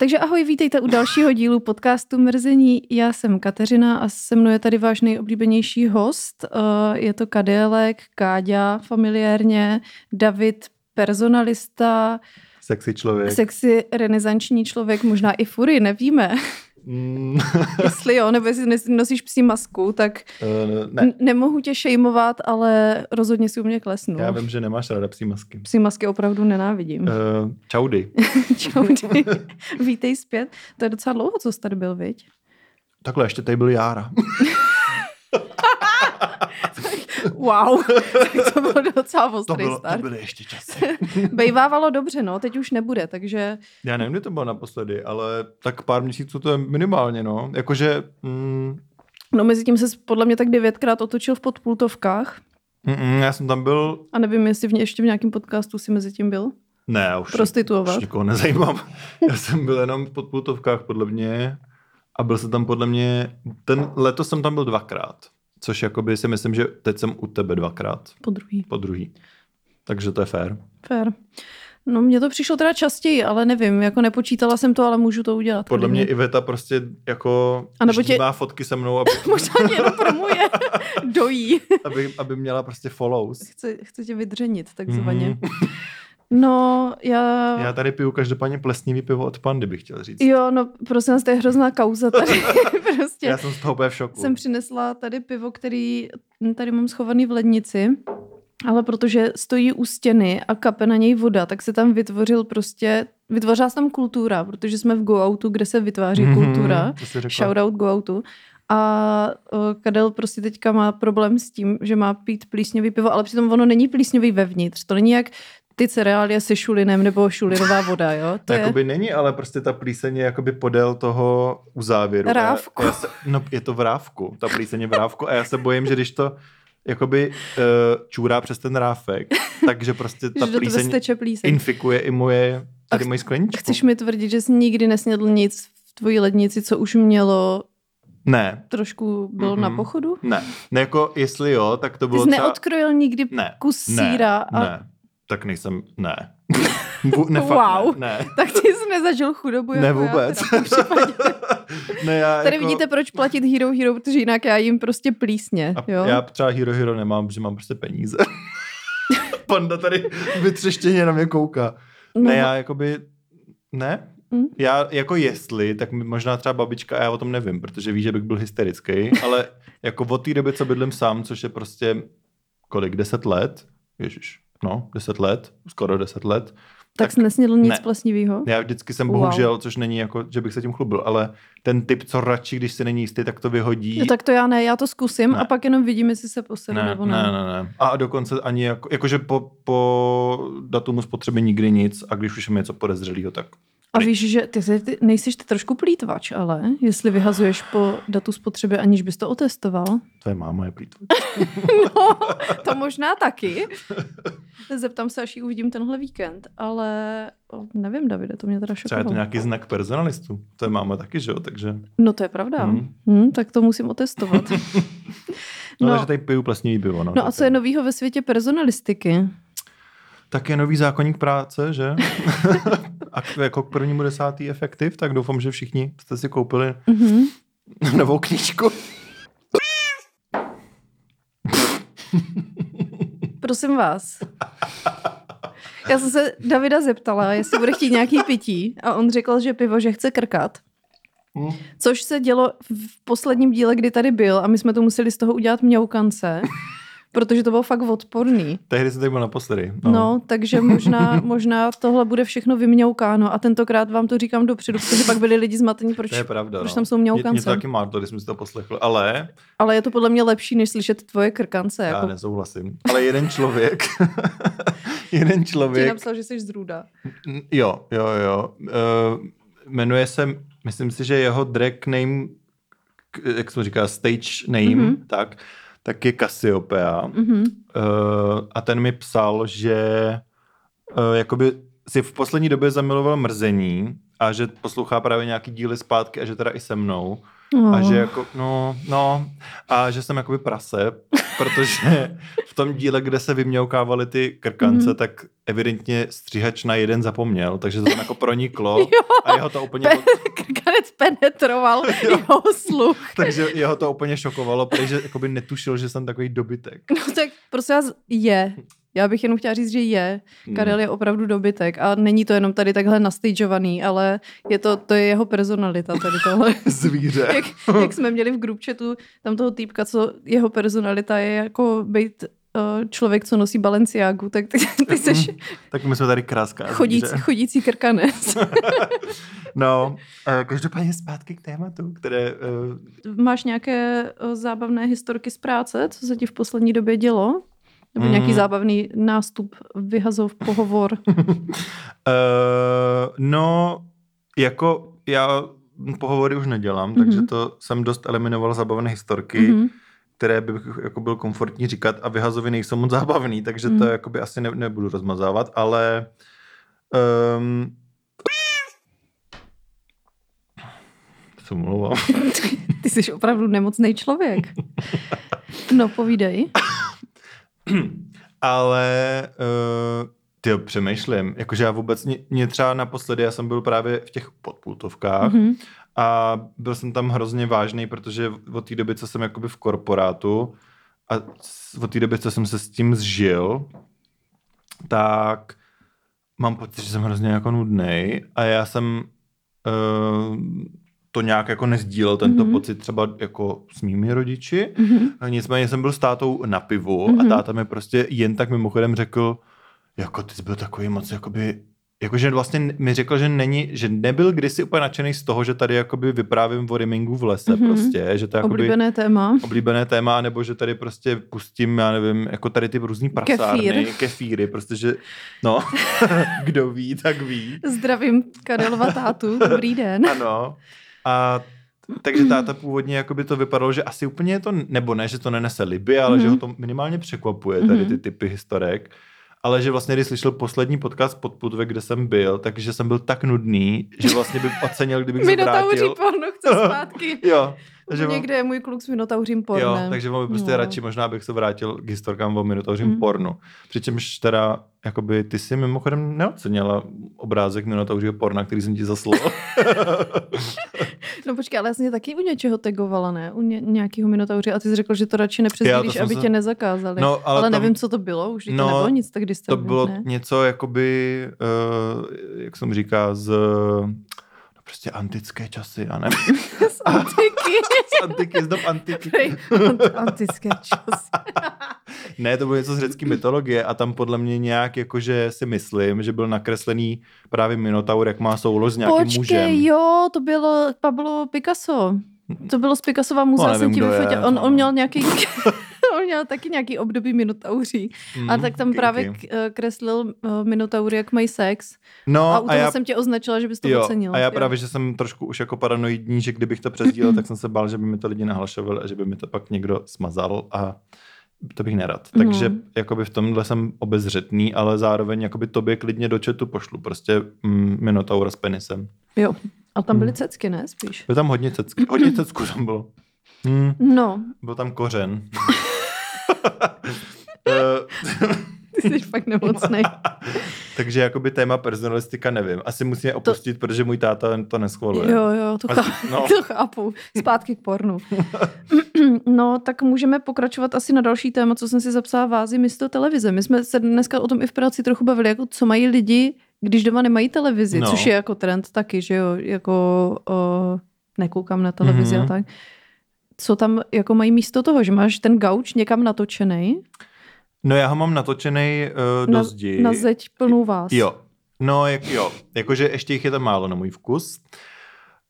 Takže ahoj, vítejte u dalšího dílu podcastu Mrzení. Já jsem Kateřina a se mnou je tady váš nejoblíbenější host. Eh, je to Kadélek, Káďa familiárně, David personalista, Sexy člověk. sexy renesanční člověk, možná i fury, nevíme. Mm, Jestli jo, nebo jestli nosíš psí masku, tak n- ne, nemohu tě šejmovat, ale rozhodně si u mě klesnu. já vím, že nemáš ráda psí masky. Psí masky opravdu nenávidím. Uh, čaudy. Čaudy. Vítej zpět. To je docela dlouho, co jsi tady byl, viď? Takhle, ještě tady byl Jára. Wow, tak to byl docela To, ostrý bylo, to start. byly ještě časy. Bejvávalo dobře, no, teď už nebude, takže Já nevím, kdy to bylo naposledy, ale tak pár měsíců to je minimálně, no. Jakože, mm, no mezi tím se podle mě tak devětkrát otočil v podpultovkách mm, mm, já jsem tam byl, a nevím, jestli v, ně- ještě v nějakém podcastu si mezi tím byl. ne, už, Prostituovat. už nikoho nezajímám. Já jsem byl jenom v podpultovkách, podle mě, a byl jsem tam podle mě, ten letos jsem tam byl dvakrát, což jakoby si myslím, že teď jsem u tebe dvakrát, Po druhý. po druhý. Takže to je fér. Fér. No mně to přišlo teda častěji, ale nevím, jako nepočítala jsem to, ale můžu to udělat. Podle mě. Iveta prostě jako A nebo tě- má fotky se mnou, aby, Možná mě jenom promuje, dojí. aby, aby měla prostě follows. Chce, chce tě vydřenit, takzvaně. Mhm. No, já... Já tady piju každopádně plesnivý pivo od Pandy, bych chtěl říct. Jo, no prosím vás, to je hrozná kauza tady. prostě. Já jsem z toho úplně v šoku. jsem přinesla tady pivo, který tady mám schovaný v lednici, ale protože stojí u stěny a kape na něj voda, tak se tam vytvořil prostě, vytvořila se tam kultura, protože jsme v Go Outu, kde se vytváří Mhm, kultura. Shoutout Go Outu. A Kadel prostě teďka má problém s tím, že má pít plísňový pivo, ale přitom ono není plísňový vevnitř. To není jak ty cereálie se šulinem nebo šulinová voda, jo? To To je... jakoby není, ale prostě ta plíseň je jakoby podél toho uzávěru. A já- Rávku. a Já se, no, je to v rávku. Ta plíseň je v rávku a já se bojím, že když to jakoby uh, čůrá přes ten rávek, takže prostě ta plíseň plíseň. infikuje i moje, tady moji skleničku. Chceš mi tvrdit, že jsi nikdy nesnědl nic v tvojí lednici, co už mělo Ne, trošku bylo Mhm. na pochodu? ne. Ne jako jestli jo, tak to Ty bylo jsi třeba... neodkrojil nikdy Ne, kus ne, síra a Ne, tak nejsem, ne. Ne, fakt Wow. ne. ne. tak ty jsi nezažil chudobu Ne jako vůbec. Já, ne, já Tady jako, vidíte, proč platit Hero Hero, protože jinak já jim prostě plísně. A Jo? já třeba Hero Hero nemám, protože mám prostě peníze. Panda tady vytřeštěně na mě kouká. No, Ne, já jakoby, ne. Mm. Já jako jestli, tak možná třeba babička, a já o tom nevím, protože ví, že bych byl hysterický, ale jako od té doby, co bydlím sám, což je prostě kolik, deset let, ježiš, no, deset let, skoro deset let, tak jsi nesnědl nic ne. plesnivého? Já vždycky jsem Wow. bohužel, což není jako, že bych se tím chlubil, ale ten typ, co radši, když se není jistý, tak to vyhodí. No, tak to já ne, já to zkusím Ne. a pak jenom vidím, jestli se posedu ne, nebo ne. ne, ne, ne. A dokonce ani jako, jakože po, po datumu spotřeby nikdy nic a když už je něco podezřelého, tak A víš, že ty, jsi- ty nejsiš ty trošku plítvač, ale jestli vyhazuješ po datu spotřeby, aniž bys to otestoval. tvoje máma je plítva. No, to možná taky. Zeptám se, až ji uvidím tenhle víkend, ale nevím, Davide, to mě teda Třeba je to šokovalo. nějaký znak personalistů. To je máma taky, že jo, takže... No to je pravda. Mhm. Hmm, tak to musím otestovat. No, No. takže tady piju plesnivý pivo. No, No a co je novýho ve světě personalistiky? Tak je nový zákonník práce, že? a jako k prvnímu desátý efektiv, tak doufám, že všichni jste si koupili Mhm. novou knížku. Prosím vás. Já jsem se Davida zeptala, jestli bude chtít nějaký pití a on řekl, že pivo, že chce krkat. Hm. Což se dělo v posledním díle, kdy tady byl a my jsme to museli z toho udělat mňoukance, protože to bylo fakt odporný. Tehdy jsem tady byl naposledy. No, no takže možná, možná tohle bude všechno vymňoukáno a tentokrát vám to říkám dopředu, protože pak byli lidi zmatení, proč, To je pravda. proč no. tam jsou Mě, mě mňoukance. to taky má, to, když jsem si to poslechl. Ale Ale je to podle mě lepší, než slyšet tvoje krkance. já Jako... nesouhlasím. Ale jeden člověk, jeden Ti člověk, napsal, že jsi z Drůda. N- Jo, jo, jo. Uh, jmenuje se, myslím si, že jeho drag name, jak se to říká, stage name, Mhm. mm-hmm. tak, tak je Cassiopeia. Mhm. Uh, a ten mi psal, že uh, jakoby si v poslední době zamiloval mrzení a že poslouchá právě nějaký díly zpátky a že teda i se mnou. Oh. A že jako, no, no, a že jsem jakoby prase, protože v tom díle, kde se vyměukávali ty krkance, Mhm. tak evidentně stříhač na jeden zapomněl, takže to tam jako proniklo Jo. a jeho to úplně, Pe- krkanec penetroval jeho sluch. takže jeho to úplně šokovalo, protože jakoby netušil, že jsem takový dobytek. No tak prosím vás, je. Já bych jenom chtěla říct, že je. Hmm. Karel je opravdu dobytek a není to jenom tady takhle nastageovaný, ale je to, to je jeho personalita tady tohle. Zvíře. jak, jak jsme měli v group chatu tam toho týpka, co jeho personalita je jako být uh, člověk, co nosí Balenciágu, tak ty, ty jsi tak my jsme tady kráská chodící, chodící krkanec. No, eh, každopádně zpátky k tématu, které... eh, Máš nějaké zábavné historky z práce, co se ti v poslední době dělo? Nebo Mm. nějaký zábavný nástup, vyhazov, pohovor? Uh, no, jako já pohovory už nedělám, mm-hmm. takže to jsem dost eliminoval zabavné historky, mm-hmm. Mhm. které by jako byl komfortní říkat a vyhazovy nejsou moc zábavný, takže Mhm. to jakoby asi ne, nebudu rozmazávat, ale um, se omlouvám. Ty jsi opravdu nemocný člověk. No, povídej. Ale uh, ty přemýšlím, jakože já vůbec, mě, mě třeba naposledy, já jsem byl právě v těch podpultovkách Mhm. a byl jsem tam hrozně vážný, protože od té doby, co jsem jakoby v korporátu a od té doby, co jsem se s tím zžil, tak mám pocit, že jsem hrozně jako nudný a já jsem uh, to nějak jako nezdílel, tento Mhm. pocit třeba jako s mými rodiči. Mhm. A Nicméně jsem byl s tátou na pivu Mhm. a táta mi prostě jen tak mimochodem řekl, jako ty jsi byl takový moc jakoby, jakože vlastně mi řekl, že není, že nebyl kdysi úplně nadšený z toho, že tady jakoby vyprávím o rimingu v lese Mhm. prostě, že to je jakoby Oblíbené téma. oblíbené téma, nebo že tady prostě pustím, já nevím, jako tady ty různý prasárny, Kefír. kefíry, prostě, že no, kdo ví, tak ví. Zdravím Karelova tátu, dobrý den. Ano. A takže táta původně jakoby to vypadalo, že asi úplně je to, nebo ne, že to nenese liby, ale mm-hmm. že Mhm. ho to minimálně překvapuje, tady ty Mhm. typy historek. Ale že vlastně, když slyšel poslední podcast pod Putve, kde jsem byl, takže jsem byl tak nudný, že vlastně by ocenil, kdybych se Minotauří vrátil. porno chce zpátky. Jo, takže on, Někde je můj kluk s minotauřím jo, pornem. takže on by prostě No. radši možná bych se vrátil k historkám o minotauřím Mhm. pornu. Přičemž teda, jakoby, ty si mimochodem neocenila obrázek minotauřího porna, který jsem ti zaslal. No počkej, ale já jsem tě taky u něčeho tagovala, ne? U ně, nějakého minotauře a ty jsi řekl, že to radši nepřesdílíš, to aby se- tě nezakázali. No, ale ale tam- nevím, co to bylo, už to No, nebylo nic tak To disturbing, bylo ne? něco jakoby, uh, jak jsem říká, z prostě antické časy, a ne? Z antiky. z antiky, z dob antiky. Ant- Antické časy. Ne, to bylo něco z řecké mytologie a tam podle mě nějak jakože si myslím, že byl nakreslený právě Minotaur, jak má soulož s nějakým Počkej, mužem. jo, to bylo Pablo Picasso. To bylo z Picassova muzea, No, jsem nevím, ti kdo je, vyfotil. On, on měl nějaký... on měl taky nějaký období minotauří. Mm, A tak tam ok, právě eh, kreslil uh, minotaury, jak mají sex. No, a u toho já, jsem tě označila, že bys to jo, ocenil. a já jo. právě, že jsem trošku už jako paranoidní, že kdybych to přesdílel, tak jsem se bál, že by mi to lidi nahlašovali a že by mi to pak někdo smazal a to bych nerad. Takže jakoby v tomhle jsem obezřetný, ale zároveň jakoby tobě klidně do chatu pošlu prostě mm, Minotaura s penisem. Jo. A tam byly Hmm. cecky, ne? Spíš. Byl tam hodně cecky, hodně cecku tam bylo. Hmm, No, byl tam kořen. Eh, ty jsi fakt nemocnej. Takže jakoby téma personalistika nevím. Asi musíme opustit, to... protože můj táta to neschvaluje. Jo, jo, to, Asi- chá... no. to chápu. Zpátky k pornu. no, tak můžeme pokračovat asi na další téma, co jsem si zapsala vázy místo televize. My jsme se dneska o tom i v práci trochu bavili, jako co mají lidi, když doma nemají televizi, No. což je jako trend taky, že jo, jako o, nekoukám na televizi Mhm. a tak. Co tam jako mají místo toho, že máš ten gauč někam natočený, No já ho mám natočený uh, na, do zdi. na zeď plnou vás. Jo. No, jak, jo. Jakože ještě jich je tam málo na můj vkus.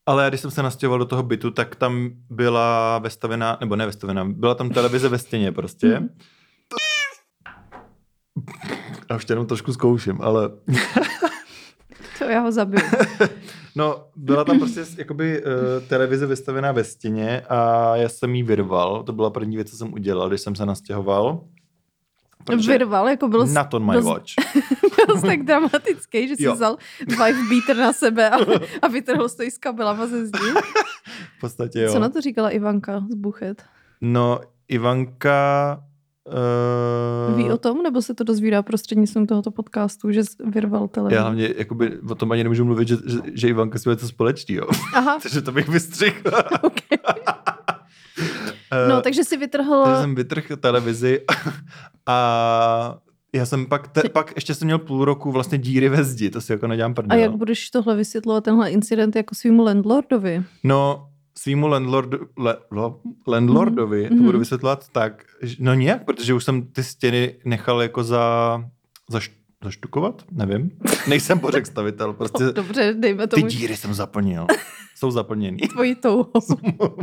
Ale já, když jsem se nastěhoval do toho bytu, tak tam byla vestavená, nebo ne vestavená, byla tam televize ve stěně prostě. Mhm. Já už tě jenom trošku zkouším, ale To já ho zabiju. no, byla tam prostě jakoby uh, televize vystavená ve stěně a já jsem jí vyrval. To byla první věc, co jsem udělal, když jsem se nastěhoval. protože Vyrval, jako byl not on my dost- watch. byl tak dramatický, že si Jo. vzal wife beater na sebe a, a vytrhl to i s kabelama ze zdi. V podstatě jo. Co na to říkala Ivanka z Buchet? No, Ivanka... Uh, Ví o tom, nebo se to dozvídá prostřednictvím tohoto podcastu, že vyrval televizi? Já hlavně jakoby, o tom ani nemůžu mluvit, že, že, že Ivanka si má něco společného. Aha, Takže to bych vystřihl. okay. No, takže si vytrhl... Takže jsem vytrhl televizi a já jsem pak, te, pak ještě jsem měl půl roku vlastně díry ve zdi, to si jako nedělám A prdel. jak budeš tohle vysvětlovat, tenhle incident jako svýmu landlordovi? No, svýmu landlord, le, lo, landlordovi mm-hmm. to Mhm. budu vysvětlovat tak, že, no nějak, protože už jsem ty stěny nechal jako za, za zaštukovat, nevím. Nejsem pořek stavitel, prostě Dobře, dejme ty tomu díry jsem zaplnil. Jsou zaplněný. tvojí touhou.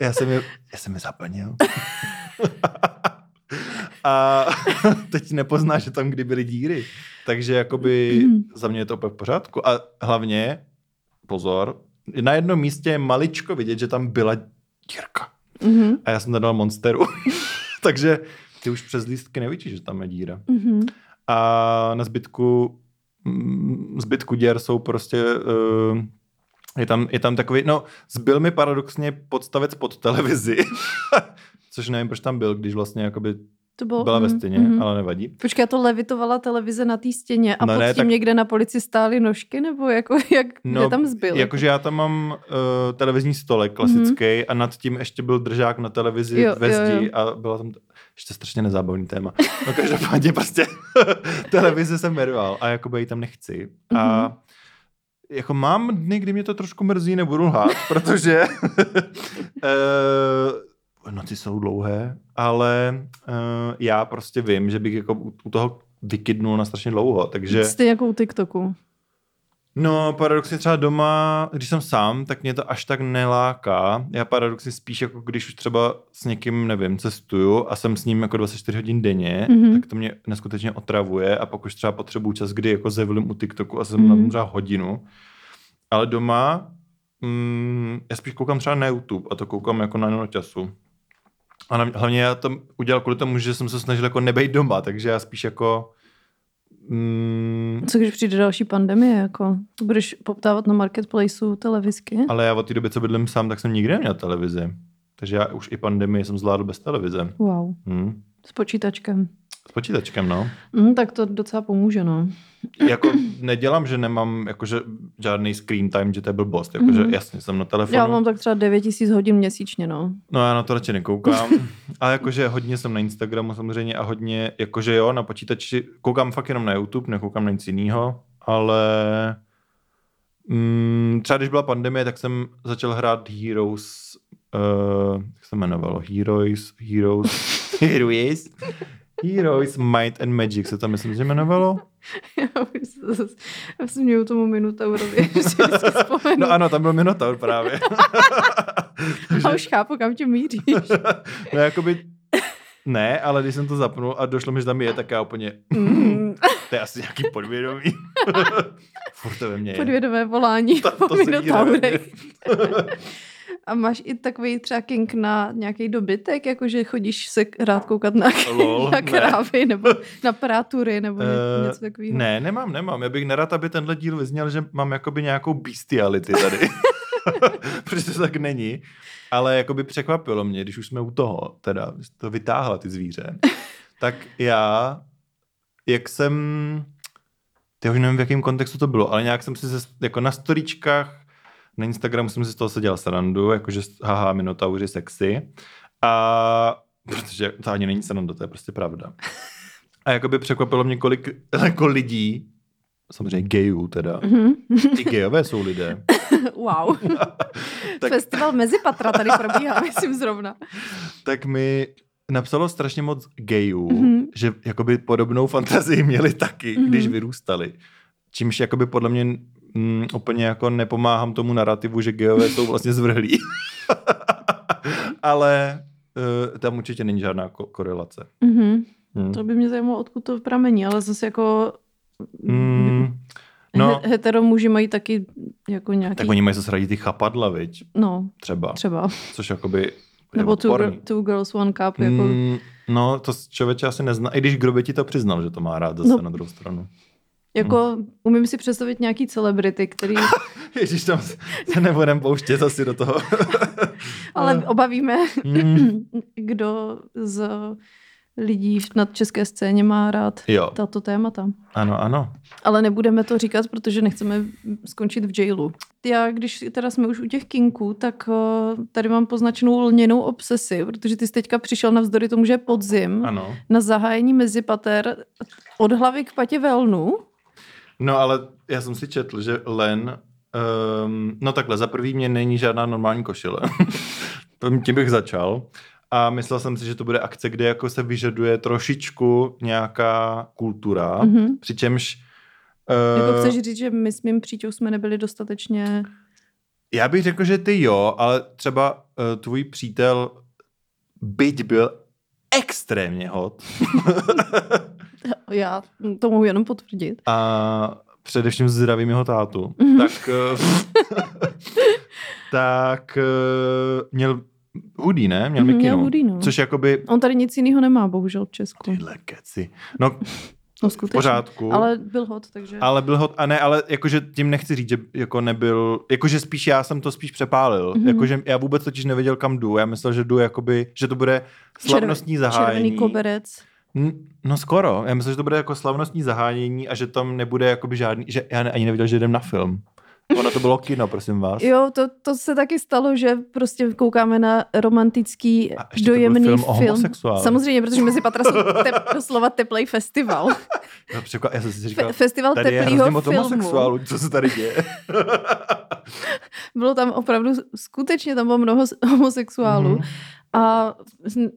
Já jsem je, já jsem je zaplnil. A teď nepoznáš, že tam kdy byly díry. Takže jakoby Mhm. za mě je to úplně v pořádku. A hlavně, pozor, na jednom místě je maličko vidět, že tam byla dírka. Mhm, A já jsem tam dal monsteru. Takže ty už přes lístky nevidíš, že tam je díra. mhm. A na zbytku, mm, zbytku děr jsou prostě... Uh, je tam, je tam takový, no, zbyl mi paradoxně podstavec pod televizi, což nevím, proč tam byl, když vlastně jakoby To bylo, byla ve mhm, stěně, mhm. ale nevadí. Počkej, to levitovala televize na té stěně a No pod ne, tím tak- někde na polici stály nožky, nebo jako, jak, No, kde tam zbyl? Jakože já tam mám uh, televizní stolek klasický mm-hmm. a nad tím ještě byl držák na televizi Jo, ve jo, zdi jo. a byla tam t- ještě strašně nezábavný téma. No každopádně prostě televizi jsem jmenoval a jakoby ji tam nechci. A Mhm. jako mám dny, kdy mě to trošku mrzí, nebudu lhát, protože uh, noci jsou dlouhé, ale uh, já prostě vím, že bych jako u, toho vykydnul na strašně dlouho, takže... Stejně jako u TikToku. No, paradoxně třeba doma, když jsem sám, tak mě to až tak neláká. Já paradoxně spíš jako když už třeba s někým, nevím, cestuju a jsem s ním jako 24 hodin denně, Mhm. mm-hmm. tak to mě neskutečně otravuje a pak už třeba potřebuju čas, kdy jako zevlím u TikToku a jsem Mhm. mm-hmm. na tom třeba hodinu. Ale doma, mm, já spíš koukám třeba na YouTube a to koukám jako na času. A na, hlavně já to udělal kvůli tomu, že jsem se snažil jako nebejt doma, takže já spíš jako mm, Co když přijde další pandemie, jako budeš poptávat na marketplaceu televizky? Ale já od té doby, co bydlím sám, tak jsem nikdy neměl televizi. Takže já už i pandemii jsem zvládl bez televize. Wow, Hm. s počítačkem. S počítačkem, no. Mm, tak to docela pomůže, no. Jako nedělám, že nemám jakože žádný screen time, že to je blbost. Jakože Mhm. jasně jsem na telefonu. Já mám tak třeba 9000 hodin měsíčně, no. No já na to radši nekoukám. Ale jakože hodně jsem na Instagramu samozřejmě a hodně, jakože jo, na počítači koukám fakt jenom na YouTube, nekoukám na nic jiného, ale mm, třeba když byla pandemie, tak jsem začal hrát Heroes, uh, jak se jmenovalo? Heroes, Heroes, Heroes, Heroes, Might and Magic se to myslím, že jmenovalo. Já bych se zase- směju tomu Minotaurovi, že si vzpomenu. No ano, tam byl Minotaur právě. A už chápu, kam tě míříš. no jakoby, ne, ale když jsem to zapnul a došlo mi, že tam je, tak já úplně, Mm, to je asi nějaký podvědomí. Furt to ve mně je. podvědomé volání To- po to sedí Minotaurech. A máš i takový třeba kink na nějaký dobytek, jakože chodíš se rád koukat na, Lol, na ne. krávy nebo na prátury nebo Eh, něco takového. Ne, nemám, nemám. Já bych nerad, aby tenhle díl vyzněl, že mám jakoby nějakou bestiality tady. Protože to tak není. Ale jakoby překvapilo mě, když už jsme u toho, teda, to vytáhla ty zvíře, tak já, jak jsem, ty už nevím, v jakém kontextu to bylo, ale nějak jsem si se, jako na storíčkách na Instagramu jsem si z toho seděl srandu, jakože haha, minotauři sexy. A protože to ani není sranda, to je prostě pravda. A jakoby překvapilo mě, kolik jako lidí, samozřejmě gayů teda, Mhm. i gayové jsou lidé, wow. Tak- Festival Mezipatra tady probíhá, myslím zrovna. tak mi napsalo strašně moc gayů, Mhm. že jakoby podobnou fantazii měli taky, Mhm. když vyrůstali. Čímž jakoby podle mě mm, úplně jako nepomáhám tomu narrativu, že gayové jsou vlastně zvrhlí. Ale uh, tam určitě není žádná ko- korelace. Mhm. Hmm. To by mě zajímalo, odkud to pramení, ale zase jako Mm, no, he- hetero muži mají taky jako nějaký... tak oni mají zase rádi ty chapadla, viď? No, Třeba. třeba. Což jakoby Nebo two, gir- two Girls One Cup. Jako, Mm, no, to člověče asi nezná. I když kdo by ti to přiznal, že to má rád zase No. na druhou stranu. Jako umím si představit nějaký celebrity, který Ježíš, tam se nebudem pouštět asi do toho. ale obavíme, Mm. kdo z lidí na české scéně má rád Jo, tato témata. ano, ano. Ale nebudeme to říkat, protože nechceme skončit v jailu. Já, když teda jsme už u těch kinků, tak uh, tady mám poznačenou lněnou obsesi, protože ty jsi teďka přišel navzdory tomu, že je podzim, Ano. na zahájení mezipater od hlavy k patě velnu. No ale já jsem si četl, že len, um, no takhle, za prvý mě není žádná normální košile. Tím bych začal. A myslel jsem si, že to bude akce, kde jako se vyžaduje trošičku nějaká kultura, Mhm. přičemž Jako eh, chceš říct, že my s mým příčou jsme nebyli dostatečně... já bych řekl, že ty jo, ale třeba uh, tvůj přítel, byť byl extrémně hot Já to mohu jenom potvrdit. a především zdravím jeho tátu, Mhm. tak, eh, tak eh, měl hudí, ne? Měl Mhm, mikinu. měl hudí, no. Což jakoby On tady nic jiného nemá, bohužel v Česku. tyhle keci. No, No v skutečně. pořádku. Ale byl hot, takže... Ale byl hot, a ne, ale jakože tím nechci říct, že jako nebyl, jakože spíš já jsem to spíš přepálil, Mhm. mm-hmm. jakože já vůbec totiž nevěděl, kam jdu, já myslel, že jdu jakoby, že to bude slavnostní zahájení. Červený koberec. No skoro, já myslel, že to bude jako slavnostní zahájení a že tam nebude jakoby žádný, že já ani nevěděl, že jdem na film. Ono to bylo kino, prosím vás. Jo, to, to se taky stalo, že prostě koukáme na romantický, A dojemný film o film. Samozřejmě, protože mezi patra jsou tep, doslova teplej festival. Já, překva- já jsem si říkal, Fe, festival tady je teplýho moc filmu. co se tady děje. Bylo tam opravdu, skutečně tam bylo mnoho homosexuálů. Mhm. A,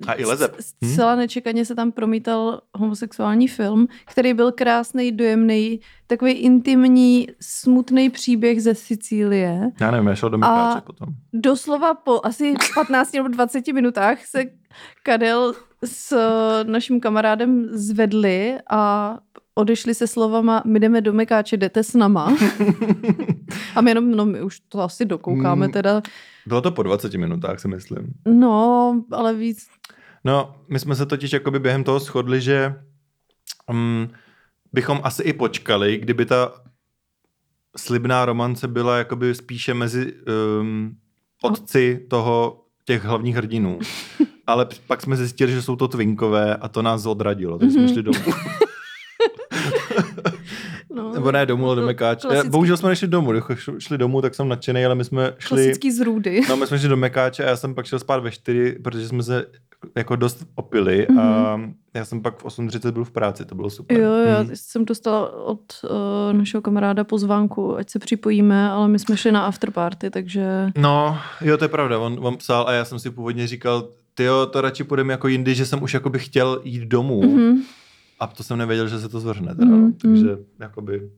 A i lezeb. Zcela nečekaně se tam promítal homosexuální film, který byl krásný, dojemný, takový intimní, smutný příběh ze Sicílie. Já nevím, já šel do Mekáče potom. Doslova po asi 15 nebo 20 minutách se Kadel s naším kamarádem zvedli a odešli se slovama my jdeme do Mekáče, jdete s nama. A my jenom, no my už to asi dokoukáme Mm. teda. Bylo to po 20 minutách, si myslím. No, ale víc. No, my jsme se totiž jakoby během toho shodli, že um, bychom asi i počkali, kdyby ta slibná romance byla jakoby spíše mezi um, otci toho těch hlavních hrdinů. Ale pak jsme zjistili, že jsou to twinkové a to nás odradilo, takže jsme Mhm. šli domů. Nebo ne domů, ale do Mekáče. klasický- Bohužel jsme nešli domů, když šli domů, tak jsem nadšený, ale my jsme šli... Klasický zrůdy. No, my jsme šli do Mekáče a já jsem pak šel spát ve 4, protože jsme se jako dost opili a já jsem pak v 8.30 byl v práci, to bylo super. Jo, já Hmm. jsem dostala od uh, našeho kamaráda pozvánku, ať se připojíme, ale my jsme šli na afterparty, takže... No, jo, to je pravda, on, on psal a já jsem si původně říkal, ty jo, to radši půjdeme jako jindy, že jsem už jakoby chtěl jít domů Mm-hmm. A to jsem nevěděl, že se to zvrhne teda, Mhm, no. takže jakoby...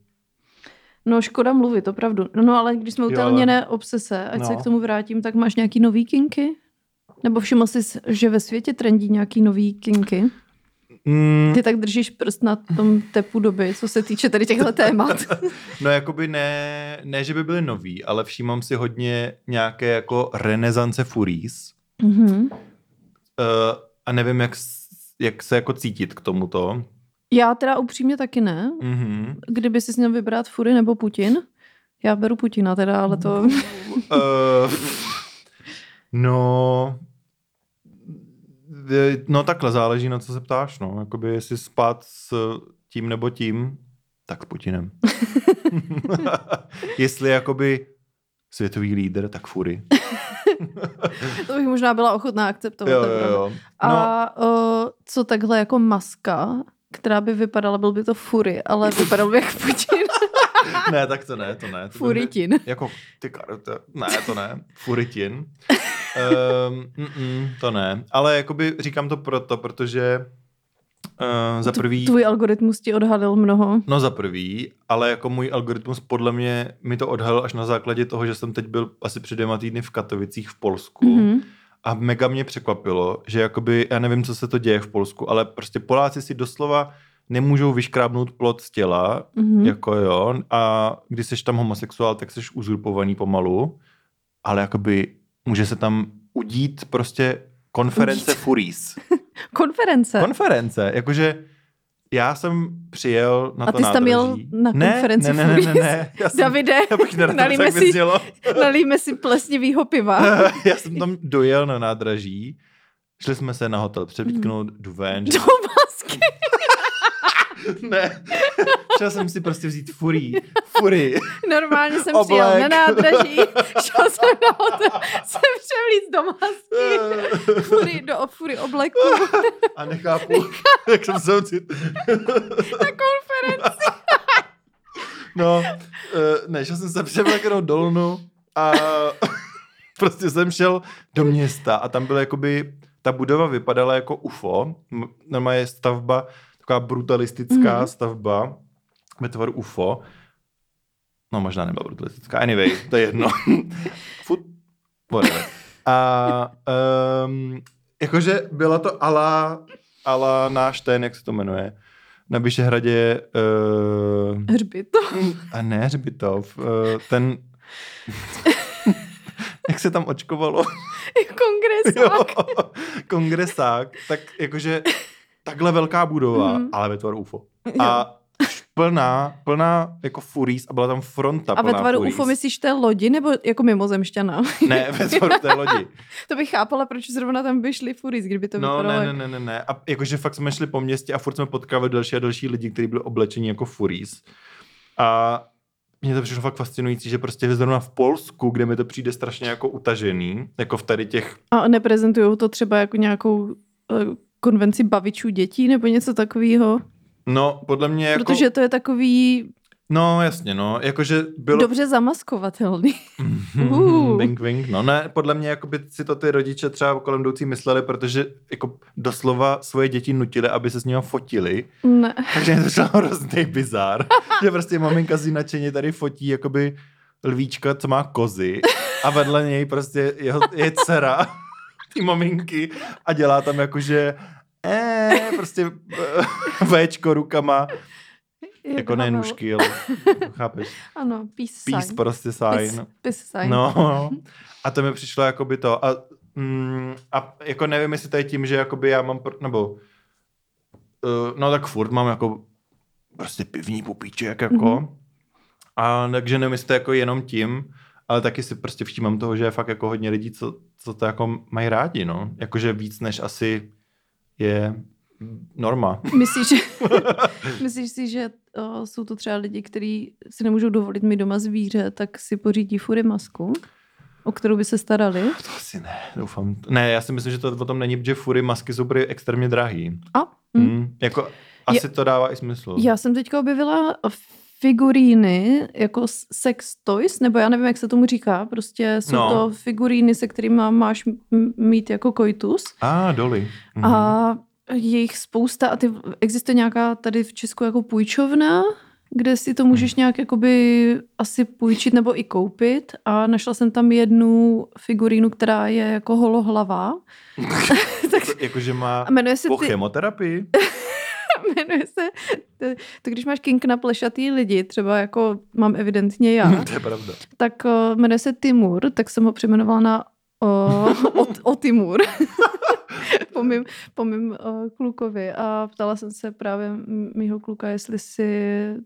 No škoda mluvit, opravdu. No, no ale když jsme u té ale- obsese, ať No. se k tomu vrátím, tak máš nějaký nový kinky? Nebo všiml jsi, že ve světě trendí nějaký nový kinky? Mm, Ty tak držíš prst na tom tepu doby, co se týče tady těchto témat. no jakoby ne, ne, že by byly nový, ale všímám si hodně nějaké jako renesance furies mm-hmm. uh, a nevím, jak, jak se jako cítit k tomuto. Já teda upřímně taky ne. Mhm. Kdyby si měl vybrat Fury nebo Putin, já beru Putina teda, ale to... Uh, no, no takhle záleží na co se ptáš, no. Jakoby jestli spát s tím nebo tím, tak s Putinem. jestli jakoby světový lídr, tak fury. to bych možná byla ochotná akceptovat. Jo, jo, jo. No, A o, co takhle jako maska, která by vypadala, byl by to Fury, ale vypadal by jak Putin. ne, tak to ne, to ne. To by Furitin. Jako, ty karate, ne, to ne, furitin. Um, mm, to ne, ale jakoby říkám to proto, protože uh, za prvý... Tvůj algoritmus ti odhalil mnoho. No za prvý, ale jako můj algoritmus podle mě mi to odhalil až na základě toho, že jsem teď byl asi před dvěma týdny v Katovicích v Polsku Mhm. A mega mě překvapilo, že jakoby, já nevím, co se to děje v Polsku, ale prostě Poláci si doslova nemůžou vyškrábnout plot z těla, Mhm. jako jo, a když jsi tam homosexuál, tak jsi uzurpovaný pomalu, ale jakoby může se tam udít prostě konference Furies. Konference. Konference, jakože já jsem přijel na A to ty jsi tam jel na ne, konferenci ne, ne, ne, ne, Furies? ne. Já jsem, Davide, já bych nerad, nalíme tak si-. Nalíme si plesnivýho piva. já jsem tam dojel na nádraží, šli jsme se na hotel převítknout Hmm. duven. Do masky. ne, šel jsem si prostě vzít furí. Fury. Normálně jsem Oblek. přijel na nádraží, šel jsem na hotel, jsem převlíc do masky, fury, do fury obleku A nechápu, jak jsem se ocit. na konferenci. No, eh, ne, šel jsem se převléknout do Lunu a prostě jsem šel do města a tam byl jakoby, ta budova vypadala jako UFO, normálně je stavba, taková brutalistická Mhm. stavba ve tvaru UFO. No možná nebyla brutalistická, anyway, to je jedno. Fut, whatever. A um, jakože byla to ala, ala náš ten, jak se to jmenuje, na Vyšehradě uh, Hřbitov. a ne hřbitov, uh, ten... jak se tam očkovalo? Kongresák. Jo, kongresák, tak jakože takhle velká budova, Mhm. mm. ale ve tvaru UFO. A plná, plná jako furies a byla tam fronta A ve tvaru furies. UFO myslíš té lodi nebo jako mimozemšťana? Ne, ve tvaru té lodi. to bych chápala, proč zrovna tam by šli furis, kdyby to No, vypadalo. ne, ne, ne, ne, ne. A jakože fakt jsme šli po městě a furt jsme potkávali další a další lidi, kteří byli oblečeni jako furies. A mně to přišlo fakt fascinující, že prostě zrovna v Polsku, kde mi to přijde strašně jako utažený, jako v tady těch A neprezentují to třeba jako nějakou eh, konvenci bavičů dětí nebo něco takového? No, podle mě jako... Protože to je takový No, jasně, no. Jakože bylo... dobře zamaskovatelný. Uh. wink, wink. No ne, podle mě jako by si to ty rodiče třeba kolem jdoucí mysleli, protože jako doslova svoje děti nutili, aby se s nimi fotili. Ne. Takže mě to šlo hrozný bizár. že prostě maminka si nadšeně tady fotí jakoby lvíčka, co má kozy a vedle něj prostě jeho, je dcera ty maminky a dělá tam jakože eh, prostě eh, Včko rukama, Jak jako ne nůžky, ale chápeš, Ano, peace, peace sign. prostě Peace, sign. peace sign. No, a to mi přišlo jako by to. A, mm, a jako nevím, jestli to je tím, že jakoby já mám, pr- nebo uh, no tak furt mám jako prostě pivní pupíček jako. Mhm. Mm-hmm. A takže nevím, jestli to je jako jenom tím, ale taky si prostě všímám toho, že je fakt jako hodně lidí, co, co to jako mají rádi, no. Jakože víc než asi je norma. Myslíš, že, myslíš si, že o, jsou to třeba lidi, kteří si nemůžou dovolit mít doma zvíře, tak si pořídí fury masku, o kterou by se starali? To asi ne, doufám. Ne, já si myslím, že to o tom není, že fury masky jsou prý extrémně drahý. A hm. Mm, jako asi to dává i smysl. já jsem teďka objevila figuríny, jako sex toys, nebo já nevím, jak se tomu říká, prostě jsou No. to figuríny, se kterými máš mít jako koitus. A, doly. Mhm. A je jich spousta a ty, existuje nějaká tady v Česku jako půjčovna, kde si to můžeš nějak jakoby asi půjčit nebo i koupit a našla jsem tam jednu figurínu, která je jako holohlavá. tak Jakože má a jmenuje se, po ty, chemoterapii? jmenuje se to, to, když máš kink na plešatý lidi, třeba jako mám evidentně já, to je pravda. tak uh, jmenuje se Timur, tak jsem ho přejmenovala na uh, o, o Timur. po mým, po mým uh, klukovi a ptala jsem se právě mýho kluka, jestli si